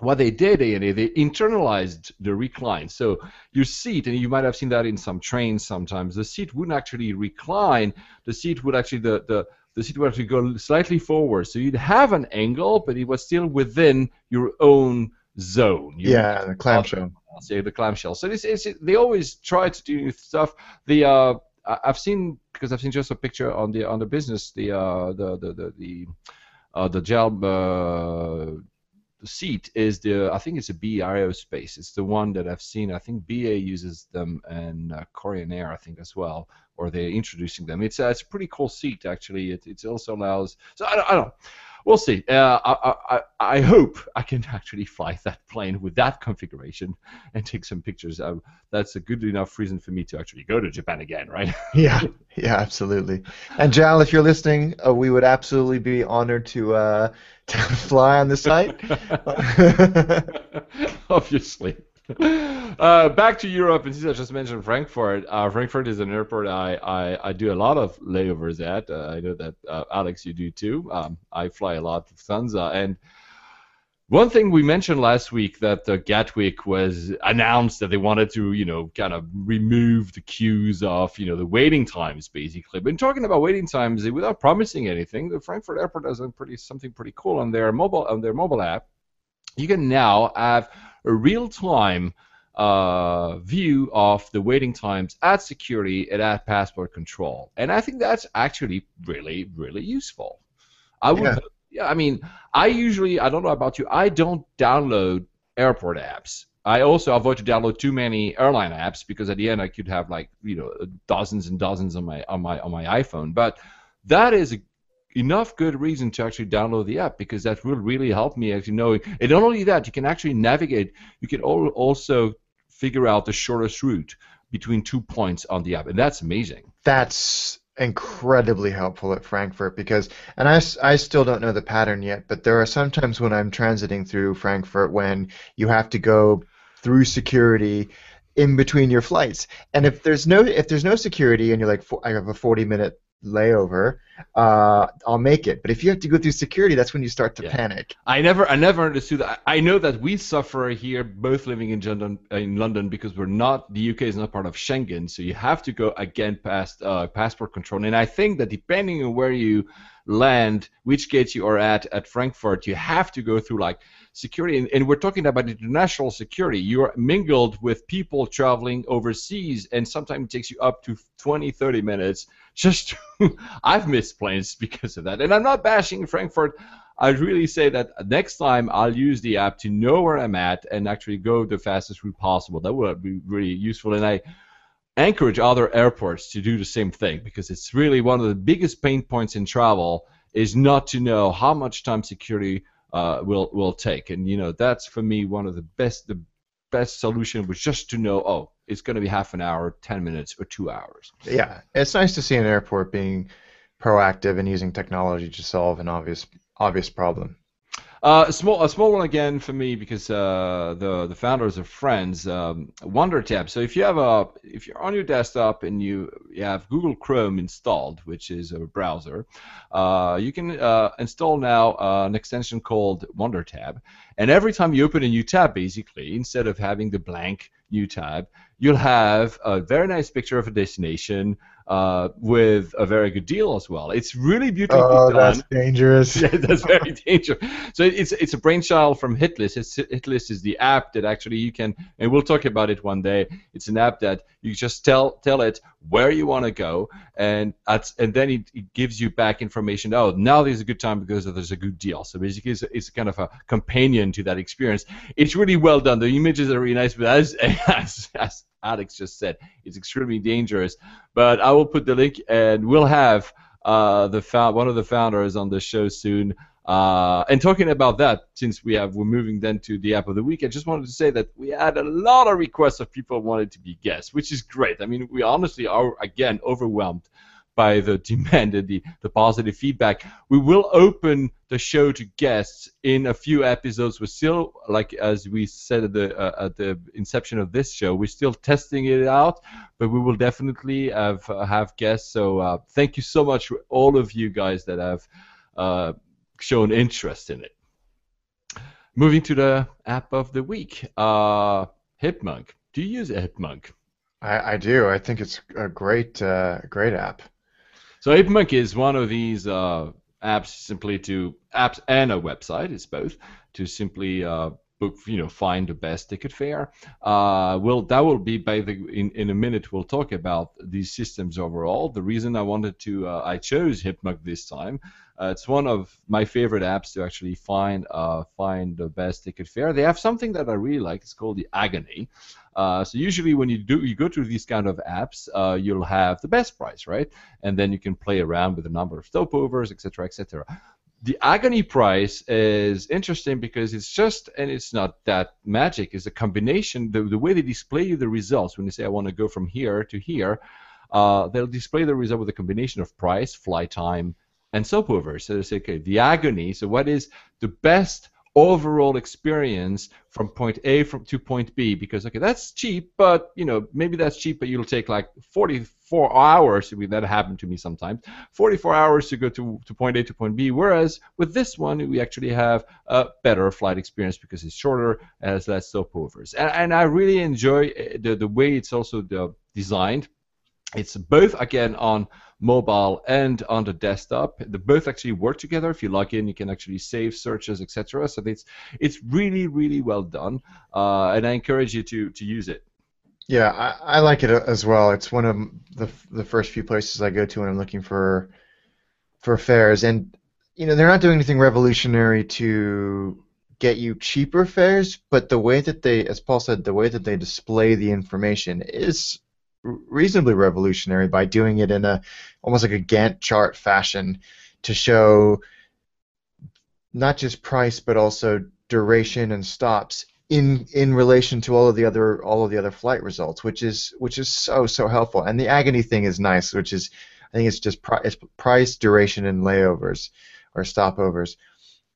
what they did, ANA, they internalized the recline. So your seat, and you might have seen that in some trains sometimes, the seat wouldn't actually recline. The seat would actually the the the seat would actually go slightly forward. So you'd have an angle, but it was still within your own zone. You yeah, the clamshell. Yeah, the clamshell. So this is they always try to do stuff. The uh, I've seen because I've seen just a picture on the on the business the uh, the the the, the uh, the JAL uh, the seat is the I think it's a BA Aerospace. It's the one that I've seen. I think BA uses them and uh, Korean Air I think as well, or they're introducing them. It's uh, it's a pretty cool seat actually. It it also allows. So I don't, I don't we'll see. Uh, I, I, I hope I can actually fly that plane with that configuration and take some pictures. Um, that's a good enough reason for me to actually go to Japan again, right? yeah, yeah, absolutely. And Jal, if you're listening, uh, we would absolutely be honored to uh, to fly on the site. Obviously. Uh, back to Europe, and since I just mentioned Frankfurt, uh, Frankfurt is an airport I, I, I do a lot of layovers at. Uh, I know that uh, Alex, you do too. Um, I fly a lot with Lufthansa, and one thing we mentioned last week that uh, Gatwick was announced that they wanted to, you know, kind of remove the queues of, you know, the waiting times basically. But talking about waiting times, without promising anything, the Frankfurt Airport has pretty something pretty cool on their mobile on their mobile app. You can now have a real-time uh, view of the waiting times at security and at passport control, and I think that's actually really really useful. I would. Yeah. Yeah, I mean, I usually, I don't know about you, I don't download airport apps. I also avoid to download too many airline apps because at the end I could have like you know dozens and dozens on my on my on my iPhone. But that is a, enough good reason to actually download the app because that will really help me actually knowing. And not only that, you can actually navigate. You can also figure out the shortest route between two points on the app, and that's amazing. That's incredibly helpful at Frankfurt because, and I, I still don't know the pattern yet, but there are sometimes when I'm transiting through Frankfurt when you have to go through security in between your flights, and if there's no if there's no security and you're like I have a 40 minute layover, uh, I'll make it. But if you have to go through security, that's when you start to Yeah. panic. I never, I never understood that. I know that we suffer here, both living in London, in London, because we're not. The UK is not part of Schengen, so you have to go again past uh, passport control. And I think that depending on where you land, which gate you are at at Frankfurt, you have to go through like security. And, and we're talking about international security. You are mingled with people traveling overseas, and sometimes it takes you up to 20, 30 minutes just. I've missed planes because of that, and I'm not bashing Frankfurt. I'd really say that next time I'll use the app to know where I'm at and actually go the fastest route possible. That would be really useful, and I encourage other airports to do the same thing because it's really one of the biggest pain points in travel is not to know how much time security uh, will will take, and you know that's for me one of the best the best solution was just to know oh it's going to be half an hour, ten minutes, or two hours. Yeah, it's nice to see an airport being proactive and using technology to solve an obvious obvious problem. Uh, a small, a small one again for me because uh, the the founders are friends. Um, WonderTab. So if you have a, if you're on your desktop and you, you have Google Chrome installed, which is a browser, uh, you can uh, install now uh, an extension called WonderTab. And every time you open a new tab, basically, instead of having the blank new tab, you'll have a very nice picture of a destination uh, with a very good deal as well. It's really beautifully Oh, done. that's dangerous. yeah, that's very dangerous. So it's it's a brainchild from Hitlist. It's, Hitlist is the app that actually you can, and we'll talk about it one day. It's an app that you just tell tell it where you want to go, and at, and then it, it gives you back information. Oh, now there's a good time because there's a good deal. So basically, it's, it's kind of a companion to that experience. It's really well done. The images are really nice, but as as, as Alex just said, it's extremely dangerous. But I will put the link, and we'll have uh, the found, one of the founders on the show soon. Uh, and talking about that, since we have we're moving then to the app of the week, I just wanted to say that we had a lot of requests of people wanted to be guests, which is great. I mean, we honestly are again overwhelmed by the demand and the, the positive feedback. We will open the show to guests in a few episodes. We're still, like as we said at the uh, at the inception of this show, we're still testing it out, but we will definitely have have guests. So uh, thank you so much for all of you guys that have uh, shown interest in it. Moving to the app of the week, uh, Hipmunk. Do you use Hipmunk? I, I do. I think it's a great uh, great app. So Hipmunk is one of these uh, apps simply to apps and a website. It's both to simply uh, book, you know, find the best ticket fare. Uh, well, that will be by the in, in a minute. We'll talk about these systems overall. The reason I wanted to uh, I chose Hipmunk this time. Uh, it's one of my favorite apps to actually find uh, find the best ticket fare. They have something that I really like. It's called the Agony. Uh, so usually when you do you go to these kind of apps, uh, you'll have the best price, right? And then you can play around with the number of stopovers, etc., etc. the agony price is interesting because it's just and it's not that magic it's a combination the, the way they display you the results when you say i want to go from here to here uh, they'll display the result with a combination of price flight time and stopover so they say okay the agony so what is the best overall experience from point A from to point B? Because okay that's cheap but you know maybe that's cheap but you'll take like 44 hours that happened to me sometimes 44 hours to go to, to point A to point B whereas with this one we actually have a better flight experience because it's shorter as less stopovers and, and I really enjoy uh, the, the way it's also the, designed it's both again on mobile and on the desktop. They both actually work together. If you log in, you can actually save searches, etc. So it's it's really really well done, uh, and I encourage you to to use it. Yeah, I, I like it as well. It's one of the the first few places I go to when I'm looking for for fares, and you know they're not doing anything revolutionary to get you cheaper fares, but the way that they, as Paul said, the way that they display the information is reasonably revolutionary by doing it in a almost like a Gantt chart fashion to show not just price but also duration and stops in in relation to all of the other all of the other flight results, which is which is so so helpful. And the agony thing is nice, which is I think it's just it's price, duration, and layovers or stopovers.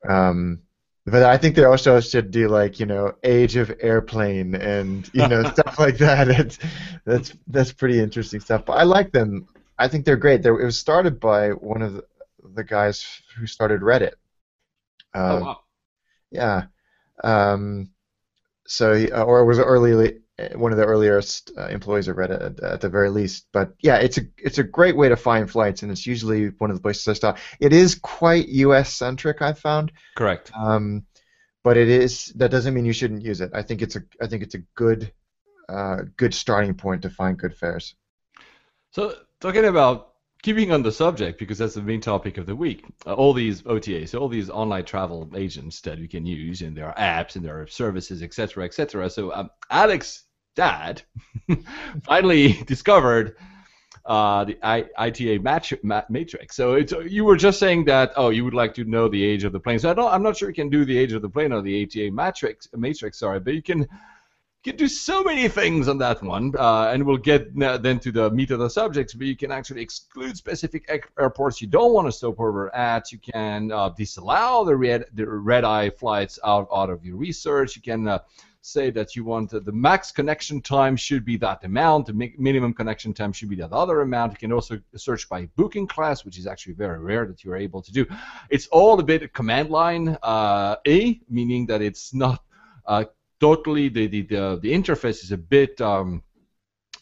Um, but I think they also should do like you know age of airplane and you know stuff like that. It's, that's that's pretty interesting stuff. But I like them. I think they're great. They're, it was started by one of the, the guys who started Reddit. Uh, oh wow. Yeah. Um, so he, uh, or it was early one of the earliest uh, employees of Reddit at, at, the very least. But yeah, it's a it's a great way to find flights, and it's usually one of the places I stop. It is quite U.S. centric, I've found. Correct. Um, but it is that doesn't mean you shouldn't use it. I think it's a I think it's a good uh, good starting point to find good fares. So talking about keeping on the subject because that's the main topic of the week. Uh, all these OTAs, all these online travel agents that we can use, and there are apps and there are services, etc., etc. So um, Alex dad finally discovered uh, the I, ITA match, matrix. So it's, you were just saying that oh you would like to know the age of the plane. So I am not sure you can do the age of the plane or the ITA matrix matrix. Sorry, but you can can do so many things on that one, uh, and we'll get then to the meat of the subjects. But you can actually exclude specific airports you don't want to stop over at. You can uh, disallow the red the red eye flights out out of your research. You can uh, say that you want the max connection time should be that amount, the minimum connection time should be that other amount. You can also search by booking class, which is actually very rare that you're able to do. It's all a bit command line uh, A, meaning that it's not uh, totally the, the, the, the interface is a bit um,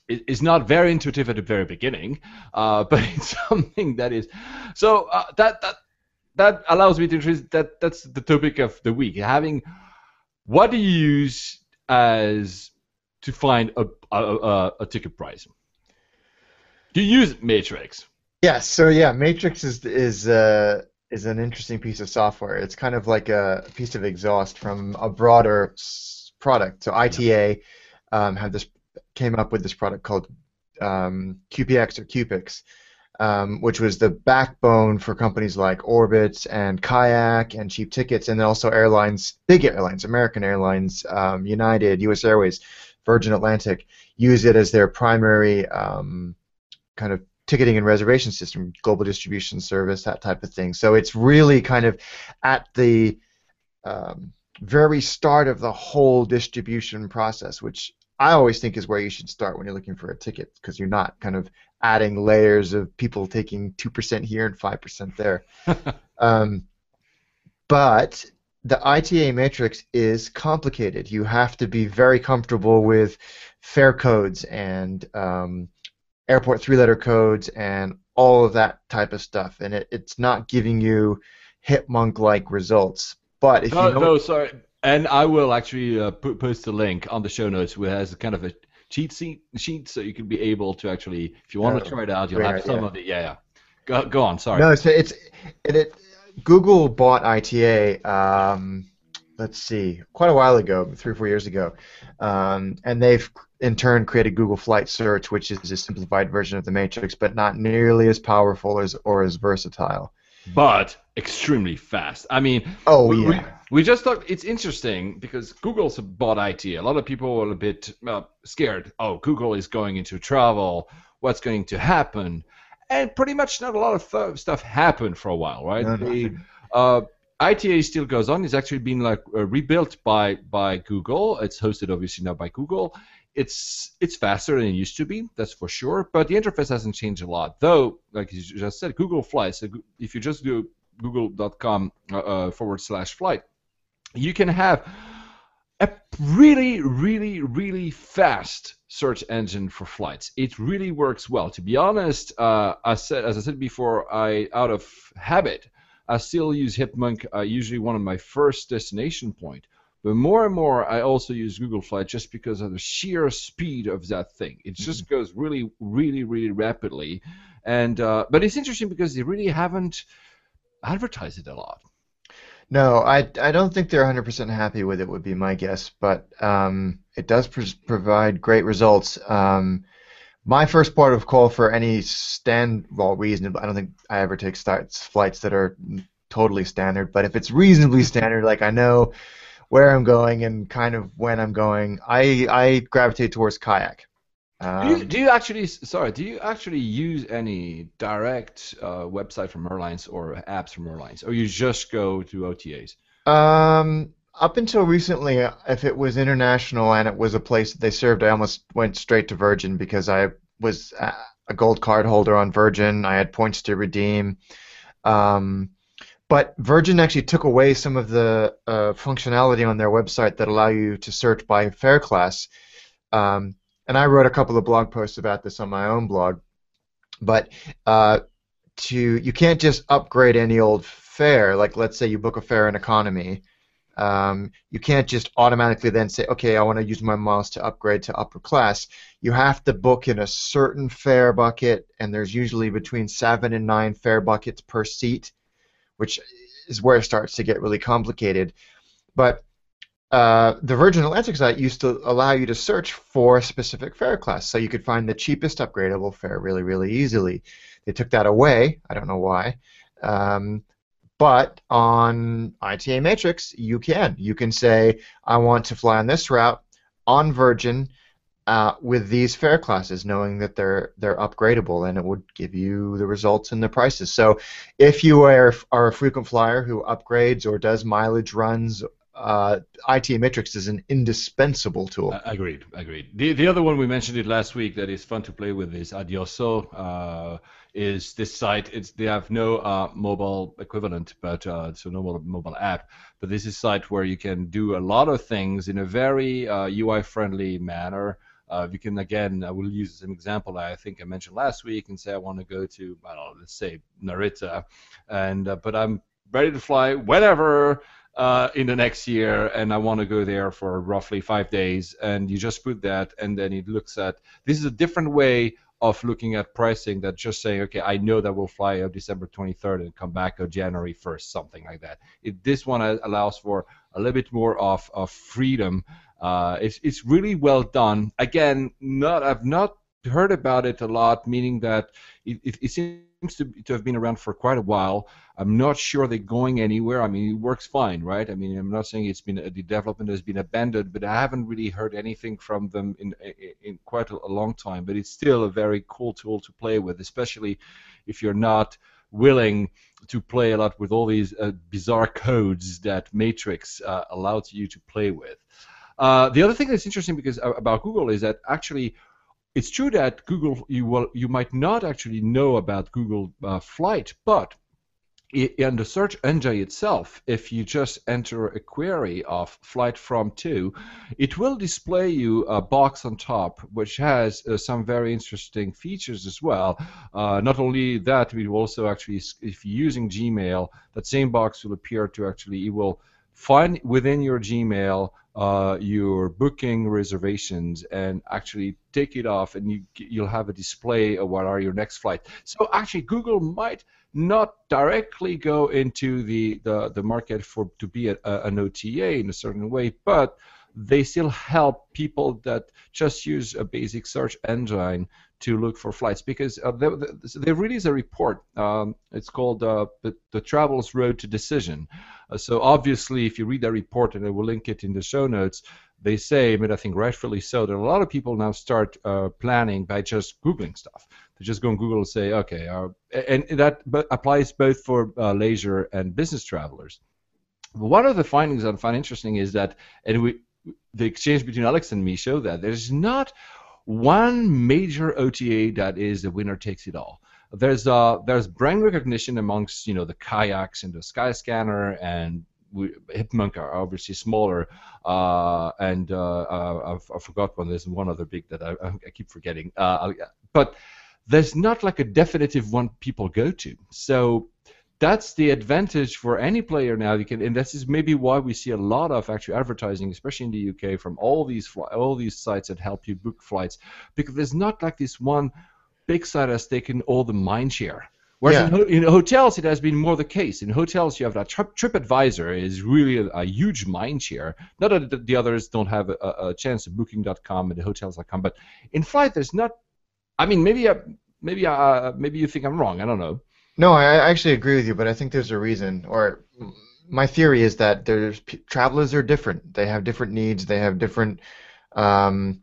it's not very intuitive at the very beginning, uh, but it's something that is so uh, that that that allows me to introduce that that's the topic of the week having what do you use as to find a, a, a, ticket price? Do you use matrix? Yes so yeah matrix is is uh is an interesting piece of software. It's kind of like a piece of exhaust from a broader product. So ITA um, had this came up with this product called um, QPX or QPix, um, which was the backbone for companies like Orbitz and Kayak and Cheap Tickets, and then also airlines, big airlines, American Airlines, um, United, U.S. Airways, Virgin Atlantic, use it as their primary um, kind of ticketing and reservation system, global distribution service, that type of thing. So it's really kind of at the um, very start of the whole distribution process, which I always think is where you should start when you're looking for a ticket because you're not kind of adding layers of people taking 2% here and 5% there. um, but the ITA matrix is complicated. You have to be very comfortable with fare codes and um, airport three letter codes and all of that type of stuff. And it, it's not giving you Hipmunk like results. But if no, you know no, sorry, and I will actually uh, put, post a link on the show notes which has kind of a cheat sheet, sheet so you can be able to actually, if you want to try it out, you'll have some of it. Yeah, yeah. Go, go on. Sorry. No, it's it's it, it Google bought ITA. Um, let's see, quite a while ago, three or four years ago, um, and they've in turn created Google Flight Search, which is a simplified version of the Matrix, but not nearly as powerful as or as versatile. But extremely fast. I mean, Oh we, yeah. we, we just thought it's interesting because Google's bought IT. A lot of people are a bit uh, scared. Oh, Google is going into trouble. What's going to happen? And pretty much not a lot of uh, stuff happened for a while, right? No, nothing. uh, ITA still goes on. It's actually been like uh, rebuilt by by Google. It's hosted obviously now by Google. It's it's faster than it used to be, that's for sure. But the interface hasn't changed a lot. Though, like you just said, Google Flight. So if you just do google.com uh, uh, forward slash flight, you can have a really, really, really fast search engine for flights. It really works well. To be honest, uh, I said, as I said before, I out of habit, I still use Hipmunk. Uh, usually one of my first destination point. But more and more, I also use Google Flight just because of the sheer speed of that thing. It just goes really, really, really rapidly. And uh, but it's interesting because they really haven't advertised it a lot. No, I, I don't think they're 100% happy with it, would be my guess, but um, it does pr- provide great results. Um, my first port of call for any stand, well, reasonable, I don't think I ever take starts, flights that are totally standard, but if it's reasonably standard, like I know where I'm going and kind of when I'm going, I, I gravitate towards kayak. Do you, Um, do you actually, sorry, do you actually use any direct uh, website from airlines or apps from airlines, or you just go to OTAs? Um, up until recently, if it was international and it was a place that they served, I almost went straight to Virgin because I was a a gold card holder on Virgin. I had points to redeem. Um, but Virgin actually took away some of the uh, functionality on their website that allow you to search by fare class. Um, and I wrote a couple of blog posts about this on my own blog. But uh, to you can't just upgrade any old fare. Like let's say you book a fare in economy. Um, you can't just automatically then say, okay, I want to use my miles to upgrade to upper class. You have to book in a certain fare bucket, and there's usually between seven and nine fare buckets per seat, which is where it starts to get really complicated. But uh, the Virgin Atlantic site used to allow you to search for a specific fare class, so you could find the cheapest upgradable fare really, really easily. They took that away. I don't know why. Um, but on ITA Matrix, you can. You can say, I want to fly on this route on Virgin uh, with these fare classes, knowing that they're they're upgradable, and it would give you the results and the prices. So, if you are, are a frequent flyer who upgrades or does mileage runs, uh, ITA Matrix is an indispensable tool. Uh, agreed, agreed. The the other one we mentioned it last week that is fun to play with is Adioso. Uh, is this site? It's they have no uh, mobile equivalent, but uh, so no mobile, app. But this is a site where you can do a lot of things in a very uh, UI friendly manner. Uh, you can again, I will use an example I think I mentioned last week and say I want to go to I don't know, let's say Narita, and uh, but I'm ready to fly whenever uh, in the next year, and I want to go there for roughly five days. And you just put that, and then it looks at this is a different way of looking at pricing that just saying, okay, I know that we'll fly on December 23rd and come back on January 1st, something like that. It, this one allows for a little bit more of, of freedom. Uh, it's, it's really well done. Again, not I've not heard about it a lot, meaning that it, it, it seems to, to have been around for quite a while. I'm not sure they're going anywhere. I mean, it works fine, right? I mean, I'm not saying it's been the development has been abandoned, but I haven't really heard anything from them in in, quite a, a long time. But it's still a very cool tool to play with, especially if you're not willing to play a lot with all these uh, bizarre codes that Matrix uh, allows you to play with. Uh, the other thing that's interesting because uh, about Google is that actually it's true that Google you will you might not actually know about Google uh, Flight, but in the search engine itself, if you just enter a query of flight from to, it will display you a box on top which has uh, some very interesting features as well. Uh, not only that, we also actually, if you're using Gmail, that same box will appear to actually, it will find within your Gmail uh, your booking reservations and actually take it off and you, you'll have a display of what are your next flight. So actually Google might not directly go into the, the, the market for to be a, a, an OTA in a certain way, but they still help people that just use a basic search engine to look for flights because uh, they, they released a report. Um, it's called uh, the, the Travel's Road to Decision. Uh, so obviously, if you read that report, and I will link it in the show notes, they say, but I think rightfully so, that a lot of people now start uh, planning by just googling stuff. They just go on Google and say, okay, uh, and that applies both for uh, leisure and business travelers. One of the findings I find interesting is that, and we, the exchange between Alex and me show that there's not one major OTA that is the winner takes it all. There's uh, there's brand recognition amongst you know the kayaks and the Skyscanner and we, Hipmunk are obviously smaller, uh, and uh, uh, I forgot one. There's one other big that I, I keep forgetting. Uh, but there's not like a definitive one people go to. So that's the advantage for any player now. You can, and this is maybe why we see a lot of actual advertising, especially in the UK, from all these all these sites that help you book flights, because there's not like this one big site has taken all the mind share. Whereas yeah. in, in, hotels, it has been more the case. In hotels, you have that Trip, TripAdvisor is really a, a, huge mind share. Not that the others don't have a, a chance, Booking.com and the hotels.com, but in flight, there's not. I mean, maybe maybe uh, maybe you think I'm wrong. I don't know. No, I actually agree with you, but I think there's a reason, or my theory is that there's travelers are different. They have different needs. They have different um,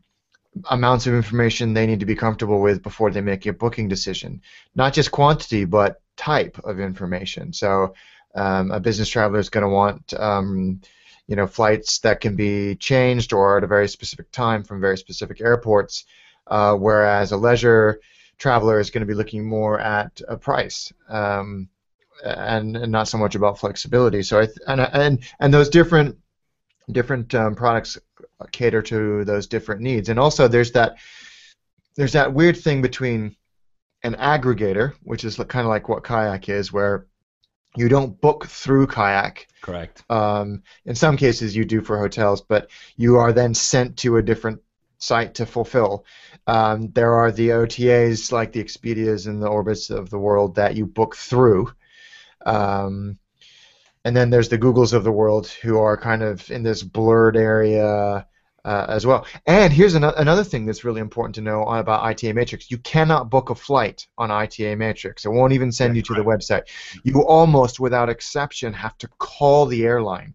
amounts of information they need to be comfortable with before they make a booking decision. Not just quantity, but type of information. So, um, a business traveler is going to want, um, you know, flights that can be changed or at a very specific time from very specific airports, uh, whereas a leisure traveler is going to be looking more at a price um, and, and, not so much about flexibility. So I th- and and and those different different um, products cater to those different needs. And also there's that there's that weird thing between an aggregator, which is kind of like what Kayak is, where you don't book through Kayak. Correct. Um, in some cases, you do for hotels, but you are then sent to a different site to fulfill. Um, there are the OTAs like the Expedias and the Orbitz of the world that you book through. Um, and then there's the Googles of the world who are kind of in this blurred area uh, as well. And here's an- another thing that's really important to know about ITA Matrix. You cannot book a flight on ITA Matrix. It won't even send you to the website. You almost, without exception, have to call the airline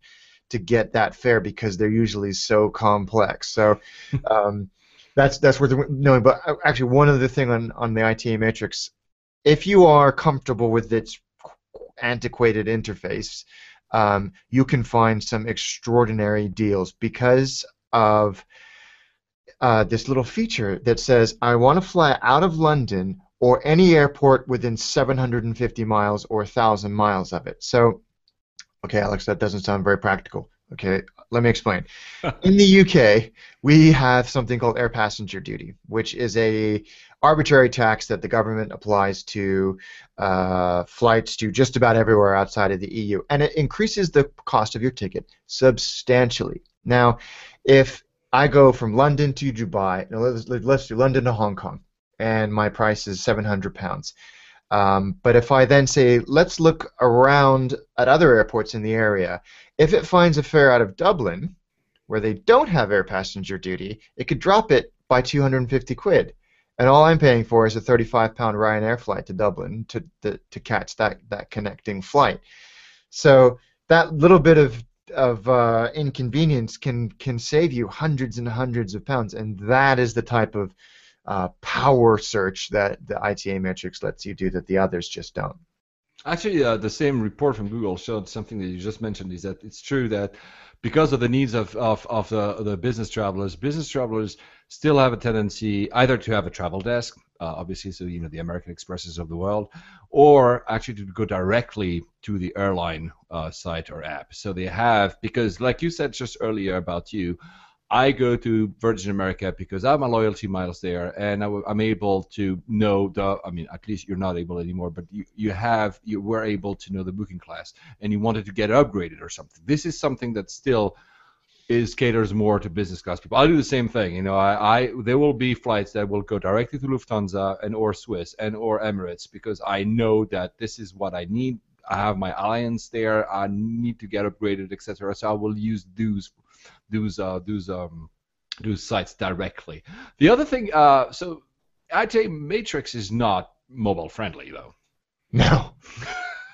to get that fare because they're usually so complex. So um, that's that's worth knowing. But uh, actually, one other thing on on the ITA matrix, if you are comfortable with its antiquated interface, um, you can find some extraordinary deals because of uh, this little feature that says, "I want to fly out of London." Or any airport within 750 miles or 1,000 miles of it. So Okay, Alex, that doesn't sound very practical. Okay, let me explain. In the UK, we have something called air passenger duty, which is a arbitrary tax that the government applies to uh, flights to just about everywhere outside of the EU, and it increases the cost of your ticket substantially. Now, if I go from London to Dubai, let's, let's do London to Hong Kong, and my price is 700 pounds. Um, but if I then say, let's look around at other airports in the area, if it finds a fare out of Dublin, where they don't have air passenger duty, it could drop it by 250 quid. And all I'm paying for is a 35 pound Ryanair flight to Dublin to, to, to catch that, that connecting flight. So that little bit of of uh, inconvenience can can save you hundreds and hundreds of pounds, and that is the type of uh, power search that the ITA matrix lets you do that the others just don't. Actually, uh, the same report from Google showed something that you just mentioned is that it's true that because of the needs of, of, of the, the business travelers, business travelers still have a tendency either to have a travel desk, uh, obviously, so you know the American Expresses of the world, or actually to go directly to the airline uh, site or app. So they have because, like you said just earlier about you, I go to Virgin America because I have my loyalty miles there, and I, am able to know the. I mean, at least you're not able anymore, but you, you have you were able to know the booking class, and you wanted to get upgraded or something. This is something that still is caters more to business class people. I'll do the same thing. You know, I, I there will be flights that will go directly to Lufthansa and or Swiss and or Emirates because I know that this is what I need. I have my alliance there. I need to get upgraded, etc. So I will use those those uh, those um, those sites directly. The other thing, uh, so I'd say Matrix is not mobile friendly though. No.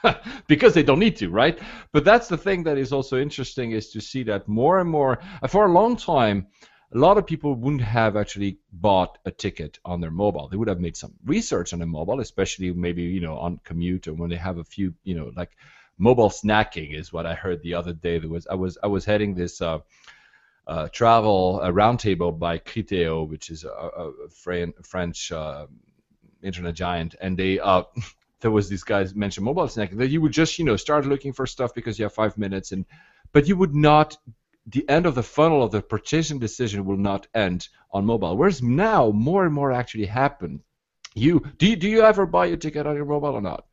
because they don't need to, right? But that's the thing that is also interesting is to see that more and more. For a long time, a lot of people wouldn't have actually bought a ticket on their mobile. They would have made some research on their mobile, especially maybe you know on commute or when they have a few, you know, like mobile snacking is what I heard the other day. There was I was I was heading this. Uh, uh, travel a roundtable by Criteo, which is a, a, French uh, internet giant, and they uh, there was these guys mentioned mobile snacking that you would just you know start looking for stuff because you have five minutes, and but you would not the end of the funnel of the purchasing decision will not end on mobile. Whereas now more and more actually happen. You do you, do you ever buy a ticket on your mobile or not?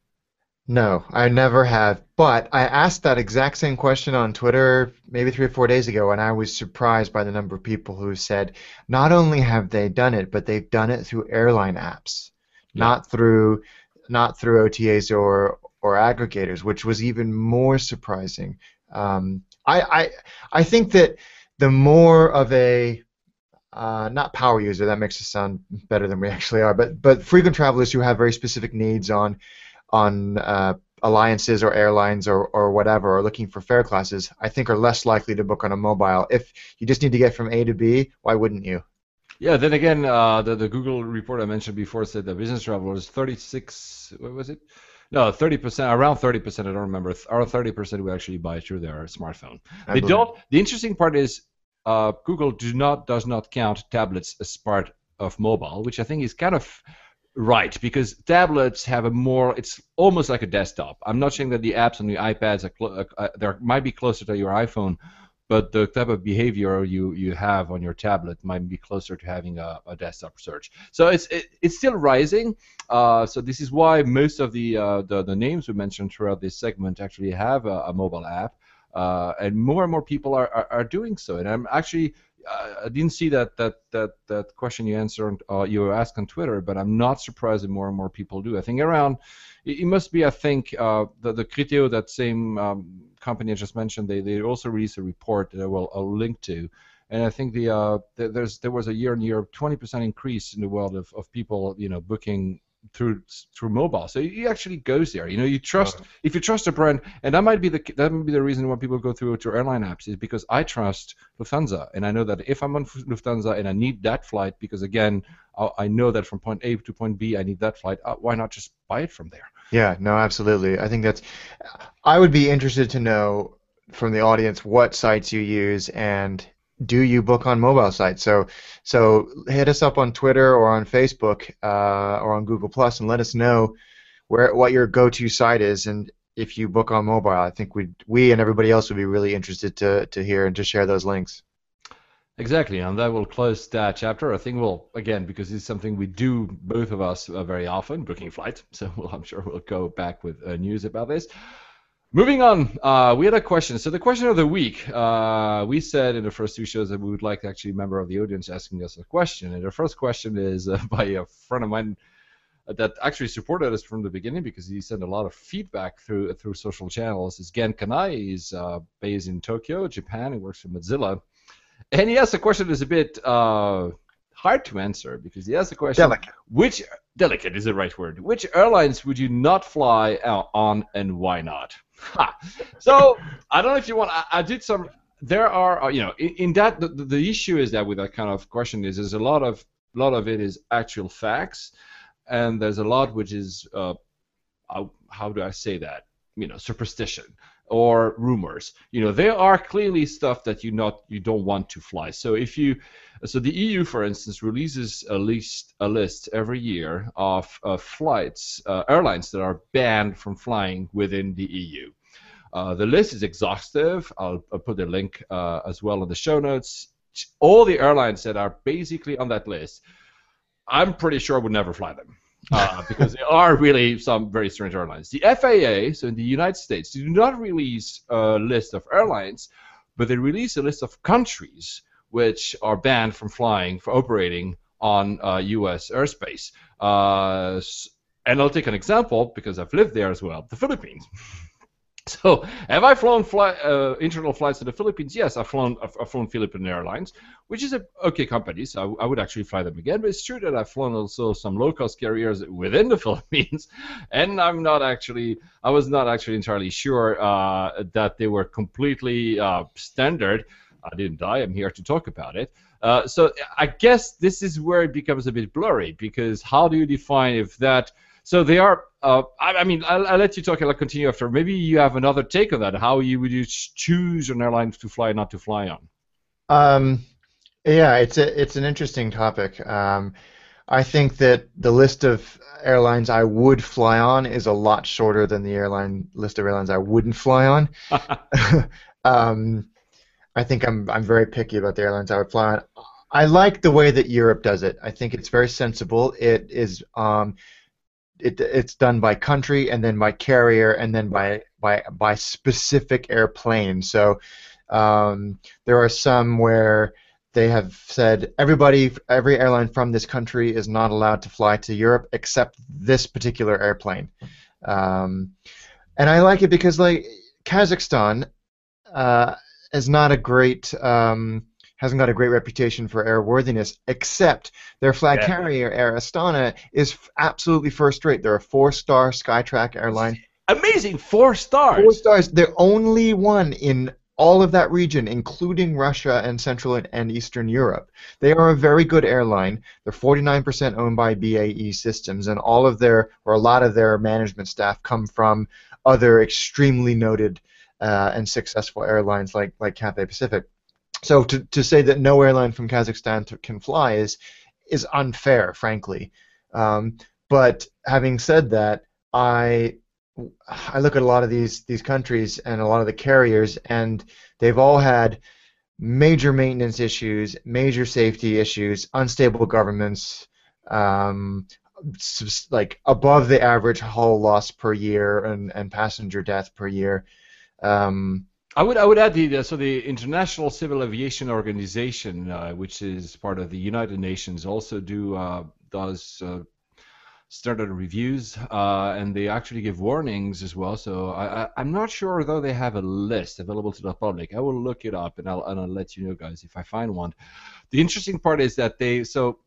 No, I never have. But I asked that exact same question on Twitter maybe three or four days ago, and I was surprised by the number of people who said not only have they done it, but they've done it through airline apps, yeah. not through not through OTAs or or aggregators, which was even more surprising. Um, I, I I think that the more of a uh, not power user, that makes us sound better than we actually are, but but frequent travelers who have very specific needs on on uh, alliances or airlines or, or whatever or looking for fare classes, I think are less likely to book on a mobile. If you just need to get from A to B, why wouldn't you? Yeah, then again, uh, the, the Google report I mentioned before said that business travelers, 36, what was it? No, 30%, around 30%, I don't remember, or 30% will actually buy through their smartphone. I they don't, the interesting part is uh, Google do not does not count tablets as part of mobile, which I think is kind of right because tablets have a more it's almost like a desktop. I'm not saying that the apps on the iPads are clo- uh, uh they might be closer to your iPhone, but the type of behavior you, you have on your tablet might be closer to having a, a desktop search. So it's it, it's still rising. Uh, so this is why most of the, uh, the the names we mentioned throughout this segment actually have a, a mobile app, uh, and more and more people are, are, are doing so. And I'm actually I didn't see that that that that question you answered uh, you asked on Twitter, but I'm not surprised that more and more people do. I think around it, it must be I think uh, the the Criteo that same um, company I just mentioned they, they also released a report that I will I'll link to, and I think the, uh, the there's there was a year on year 20% increase in the world of, of people you know booking through through mobile. So he actually goes there. You know, you trust if you trust a brand, and that might be the that might be the reason why people go through to airline apps is because I trust Lufthansa, and I know that if I'm on Lufthansa and I need that flight, because again, I know that from point A to point B I need that flight. Uh, why not just buy it from there? Yeah, no, absolutely. I think that's. I would be interested to know from the audience what sites you use and do you book on mobile sites? So, so hit us up on Twitter or on Facebook uh, or on Google Plus and let us know where what your go-to site is and if you book on mobile. I think we we and everybody else would be really interested to to hear and to share those links. Exactly, and that will close that chapter. I think we'll again because it's something we do both of us uh, very often, booking flights. So we'll, I'm sure we'll go back with uh, news about this. Moving on, uh, we had a question. So the question of the week, uh, we said in the first two shows that we would like actually a member of the audience asking us a question. And the first question is uh, by a friend of mine that actually supported us from the beginning because he sent a lot of feedback through through social channels. Is Gen Kanai. He's uh, based in Tokyo, Japan. He works for Mozilla, and he asked a question that's a bit uh, hard to answer because he asked the question: Delicate. Which delicate is the right word? Which airlines would you not fly on, and why not? Ha. So I don't know if you want. I, I did some. There are, uh, you know, in, in that the, the issue is that with that kind of question is there's a lot of a lot of it is actual facts, and there's a lot which is uh, how, how do I say that? You know, superstition or rumors. You know, there are clearly stuff that you not you don't want to fly. So if you so the EU, for instance, releases a list a list every year of flights uh, airlines that are banned from flying within the EU. Uh, the list is exhaustive. I'll, I'll put a link uh, as well in the show notes. All the airlines that are basically on that list, I'm pretty sure would never fly them uh, because there are really some very strange airlines. The FAA, so in the United States, do not release a list of airlines, but they release a list of countries which are banned from flying for operating on uh, U.S. airspace. Uh, and I'll take an example because I've lived there as well. The Philippines. So have I flown fly, uh, internal flights to the Philippines? Yes, I've flown I've, I've flown Philippine Airlines, which is a okay company, so I, I, would actually fly them again. But it's true that I've flown also some low cost carriers within the Philippines, and I'm not actually I was not actually entirely sure uh, that they were completely uh, standard. I didn't die. I'm here to talk about it. Uh, so I guess this is where it becomes a bit blurry because how do you define if that so they are. Uh, I, I, mean, I'll, I'll, let you talk. I'll continue after. Maybe you have another take on that. How you would you choose an airline to fly, not to fly on? Um, yeah, it's a it's an interesting topic. Um, I think that the list of airlines I would fly on is a lot shorter than the airline list of airlines I wouldn't fly on. um, I think I'm I'm very picky about the airlines I would fly on. I like the way that Europe does it. I think it's very sensible. It is um, it, it's done by country and then by carrier and then by by by specific airplane. So um, there are some where they have said everybody, every airline from this country is not allowed to fly to Europe except this particular airplane. Um, and I like it because like Kazakhstan uh, is not a great um, hasn't got a great reputation for airworthiness, except their flag yeah. carrier, Air Astana, is f- absolutely first rate. They're a four-star Skytrax airline. Amazing, four stars. Four stars. They're only one in all of that region, including Russia and Central and Eastern Europe. They are a very good airline. They're 49% owned by BAE Systems, and all of their, or a lot of their management staff come from other extremely noted uh, and successful airlines like like Cathay Pacific so to, to say that no airline from Kazakhstan to, can fly is is unfair, frankly. Um, but having said that, I I look at a lot of these these countries and a lot of the carriers, and they've all had major maintenance issues, major safety issues, unstable governments, um, like above the average hull loss per year and, and passenger death per year. Um, I would I would add the so the International Civil Aviation Organization, uh, which is part of the United Nations, also do uh, does uh, standard reviews, uh, and they actually give warnings as well. So I, I am not sure though they have a list available to the public. I will look it up and I'll and I'll let you know, guys, if I find one. The interesting part is that they so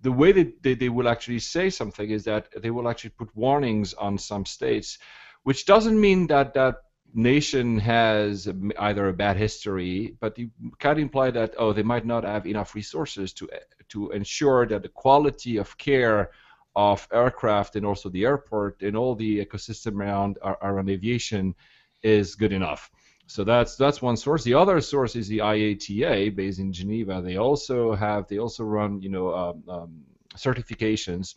the way that they, they will actually say something is that they will actually put warnings on some states, which doesn't mean that that nation has either a bad history, but you can imply that oh they might not have enough resources to to ensure that the quality of care of aircraft and also the airport and all the ecosystem around around aviation is good enough. So that's that's one source. The other source is the IATA based in Geneva. They also have they also run you know um, um, certifications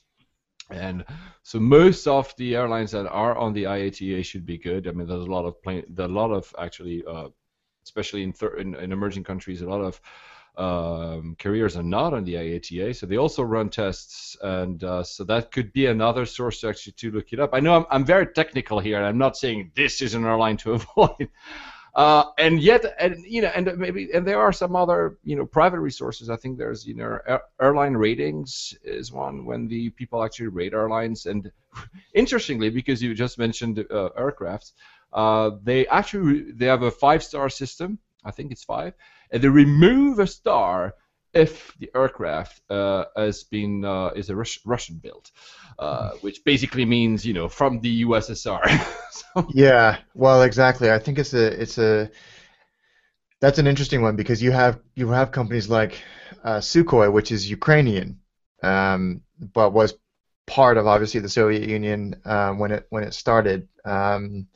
and so most of the airlines that are on the IATA should be good. I mean, there's a lot of plane, a lot of actually, uh, especially in, thir- in, in emerging countries, a lot of um, carriers are not on the IATA, so they also run tests, and uh, so that could be another source to actually to look it up. I know I'm, I'm very technical here, and I'm not saying this is an airline to avoid. Uh, and yet, and you know, and maybe, and there are some other, you know, private resources. I think there's, you know, air, airline ratings is one when the people actually rate airlines. And interestingly, because you just mentioned uh, aircrafts, uh, they actually they have a five-star system. I think it's five, and they remove a star if the aircraft uh, has been uh, is a Rus- Russian built, uh, which basically means you know from the USSR. so. Yeah, well, exactly. I think it's a it's a that's an interesting one because you have you have companies like uh, Sukhoi, which is Ukrainian, um, but was part of obviously the Soviet Union uh, when it when it started. Um,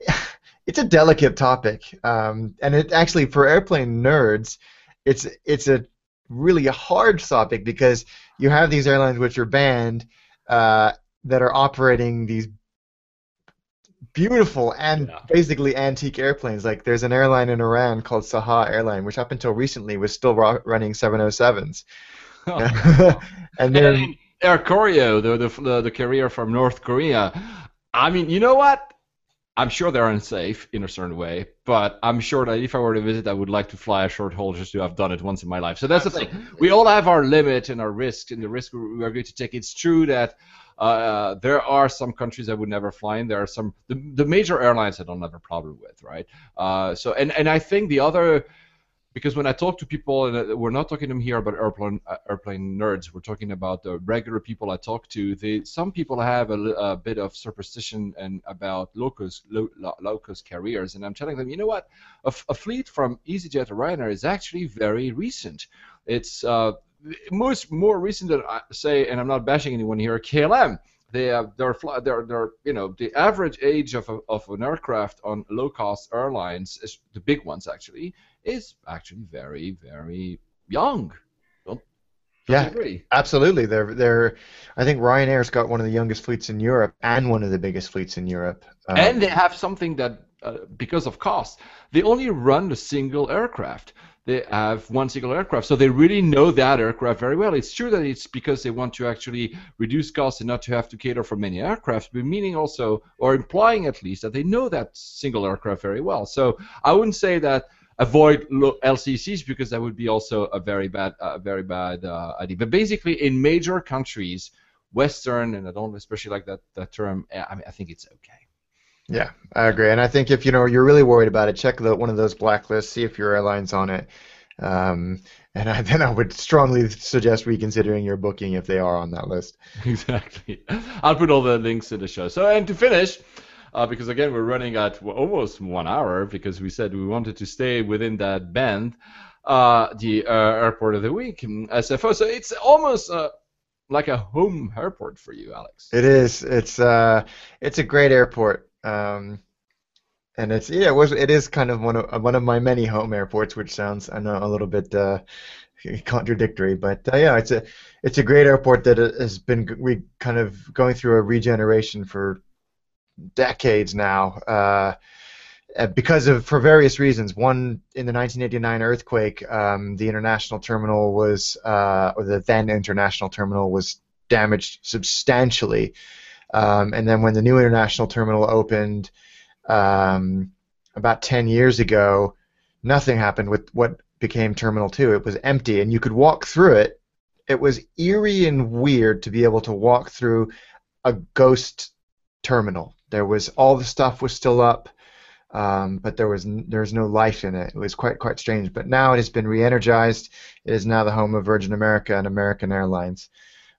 it's a delicate topic, um, and it actually for airplane nerds, it's it's a really a hard topic because you have these airlines which are banned uh, that are operating these beautiful and yeah. basically antique airplanes. Like there's an airline in Iran called Saha Airline, which up until recently was still ro- running 707s. Oh. and then Air Koryo, the, the the carrier from North Korea. I mean, you know what? I'm sure they're unsafe in a certain way, but I'm sure that if I were to visit, I would like to fly a short haul just to have done it once in my life. So that's Absolutely. the thing. We all have our limit and our risk, and the risk we are going to take. It's true that uh, there are some countries I would never fly in. There are some the, the major airlines I don't have a problem with, right? Uh, so and and I think the other because when I talk to people, and uh, we're not talking to them here about airplane uh, airplane nerds, we're talking about the regular people I talk to. They, some people have a, a bit of superstition and about low cost low, low cost carriers, and I'm telling them, you know what, a, fleet from EasyJet or Ryanair is actually very recent. It's uh, most more recent than I say, and I'm not bashing anyone here. KLM. They have they're, they're, they're you know the average age of, a, of an aircraft on low cost airlines is the big ones actually is actually very, very young. Don't, yeah, absolutely. They're they're. I think Ryanair's got one of the youngest fleets in Europe and one of the biggest fleets in Europe. Um, and they have something that, uh, because of cost, they only run a single aircraft. They have one single aircraft, so they really know that aircraft very well. It's true that it's because they want to actually reduce costs and not to have to cater for many aircraft, but meaning also, or implying at least, that they know that single aircraft very well. So I wouldn't say that avoid LCCs because that would be also a very bad, uh, very bad uh, idea. But basically, in major countries, Western, and I don't especially like that that term. I mean, I think it's okay. Yeah, I agree, and I think if you know you're really worried about it, check the, one of those blacklists, see if your airline's on it, um, and I, then I would strongly suggest reconsidering your booking if they are on that list. Exactly. I'll put all the links in the show. So, and to finish, uh, because again we're running at almost one hour because we said we wanted to stay within that band. Uh, the uh, airport of the week, SFO. So it's almost uh, like a home airport for you, Alex. It is. It's uh, it's a great airport. Um, and it's yeah, it was it is kind of one of one of my many home airports, which sounds I know a little bit uh, contradictory, but uh, yeah, it's a it's a great airport that has been we kind of going through a regeneration for decades now. Uh, uh, because of for various reasons. One in the 1989 earthquake, um, the international terminal was, uh, or the then international terminal was damaged substantially. Um, and then when the new international terminal opened um, about 10 years ago, nothing happened with what became Terminal 2. It was empty, and you could walk through it. It was eerie and weird to be able to walk through a ghost terminal. There was all the stuff was still up, um, but there was there was no life in it. It was quite quite strange. But now it has been re-energized. It is now the home of Virgin America and American Airlines.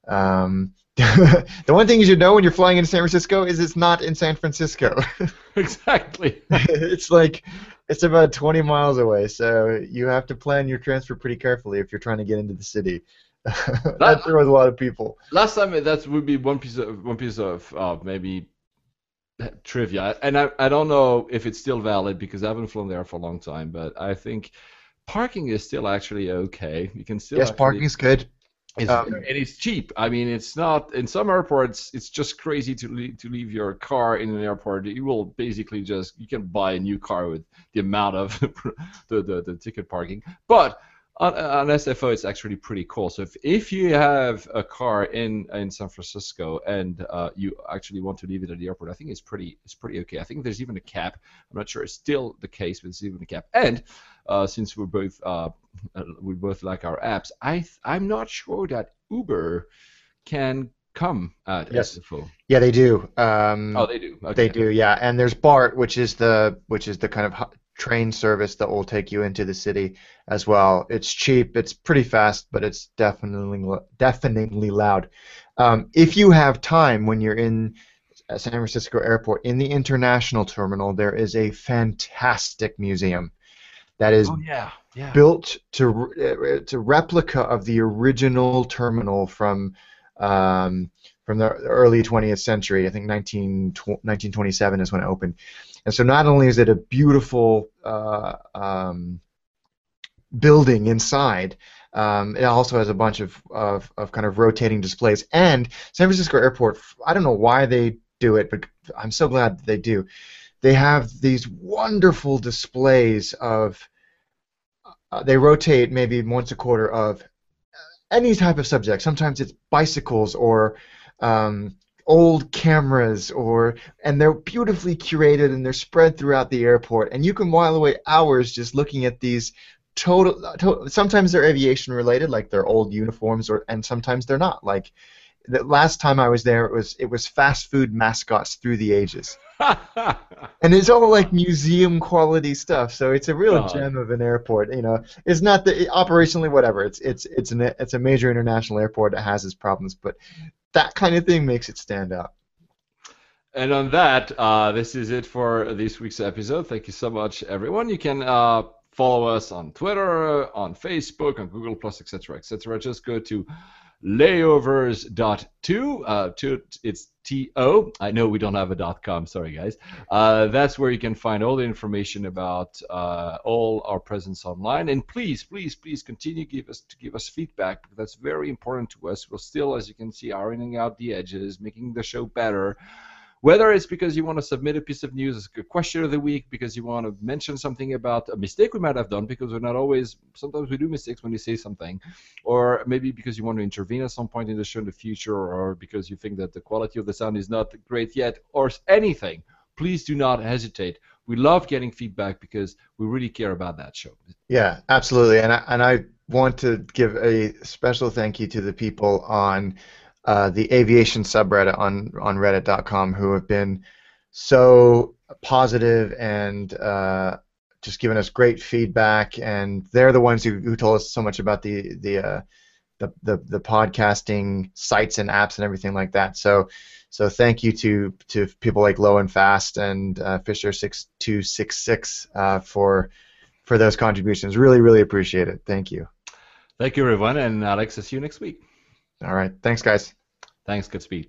Um, the one thing you should know when you're flying into San Francisco is it's not in San Francisco. exactly. it's like it's about 20 miles away, so you have to plan your transfer pretty carefully if you're trying to get into the city. that throws a lot of people. Last time that would be one piece of one piece of uh, maybe trivia, and I, I don't know if it's still valid because I haven't flown there for a long time, but I think parking is still actually okay. You can still yes, parking is good. It's, um, and it's cheap. I mean, it's not in some airports. It's just crazy to leave, to leave your car in an airport. You will basically just you can buy a new car with the amount of the, the the ticket parking. But on, on SFO, it's actually pretty cool. So if, if you have a car in in San Francisco and uh, you actually want to leave it at the airport, I think it's pretty it's pretty okay. I think there's even a cap. I'm not sure it's still the case, but there's even a cap. And uh, since we're both uh, we both like our apps, I I'm not sure that Uber can come at yes. SFO. Yeah, they do. Um, oh, they do. Okay. They do. Yeah, and there's BART, which is the which is the kind of train service that will take you into the city as well. It's cheap, it's pretty fast, but it's definitely definitely loud. Um, if you have time when you're in San Francisco Airport in the international terminal, there is a fantastic museum that is oh, yeah. Yeah. built to uh, to replica of the original terminal from um, from the early 20th century. I think 19, 1927 is when it opened. And so not only is it a beautiful uh, um, building inside, um, it also has a bunch of, of, of kind of rotating displays. And San Francisco Airport, I don't know why they do it, but I'm so glad that they do. They have these wonderful displays of, uh, they rotate maybe once a quarter of any type of subject. Sometimes it's bicycles or um, old cameras or and they're beautifully curated and they're spread throughout the airport. And you can while away hours just looking at these total, to, sometimes they're aviation related like they're old uniforms or and sometimes they're not. Like the last time I was there it was it was fast food mascots through the ages. And it's all like museum quality stuff. So it's a real gem of an airport you know. It's not the operationally whatever. It's it's it's an it's a major international airport that has its problems but that kind of thing makes it stand out. And on that, uh, this is it for this week's episode. Thank you so much, everyone. You can uh, follow us on Twitter, on Facebook, on Google Plus, etc., etc. Just go to layovers.to. Uh, to it's T-O. I know we don't have a dot .com. Sorry, guys. Uh, that's where you can find all the information about uh, all our presence online. And please, please, please continue give us to give us feedback. That's very important to us. We're still, as you can see, ironing out the edges, making the show better. Whether it's because you want to submit a piece of news a question of the week, because you want to mention something about a mistake we might have done, because we're not always, sometimes we do mistakes when we say something, or maybe because you want to intervene at some point in the show in the future, or because you think that the quality of the sound is not great yet, or anything, please do not hesitate. We love getting feedback because we really care about that show. Yeah, absolutely. And I, and I want to give a special thank you to the people on uh, the aviation subreddit on on Reddit.com who have been so positive and uh, just given us great feedback, and they're the ones who, who told us so much about the the, uh, the the the podcasting sites and apps and everything like that. So so thank you to to people like Low and Fast and uh, Fisher six two six six uh, for for those contributions. Really really appreciate it. Thank you. Thank you everyone, and Alex, see you next week. All right. Thanks, guys. Thanks. Godspeed.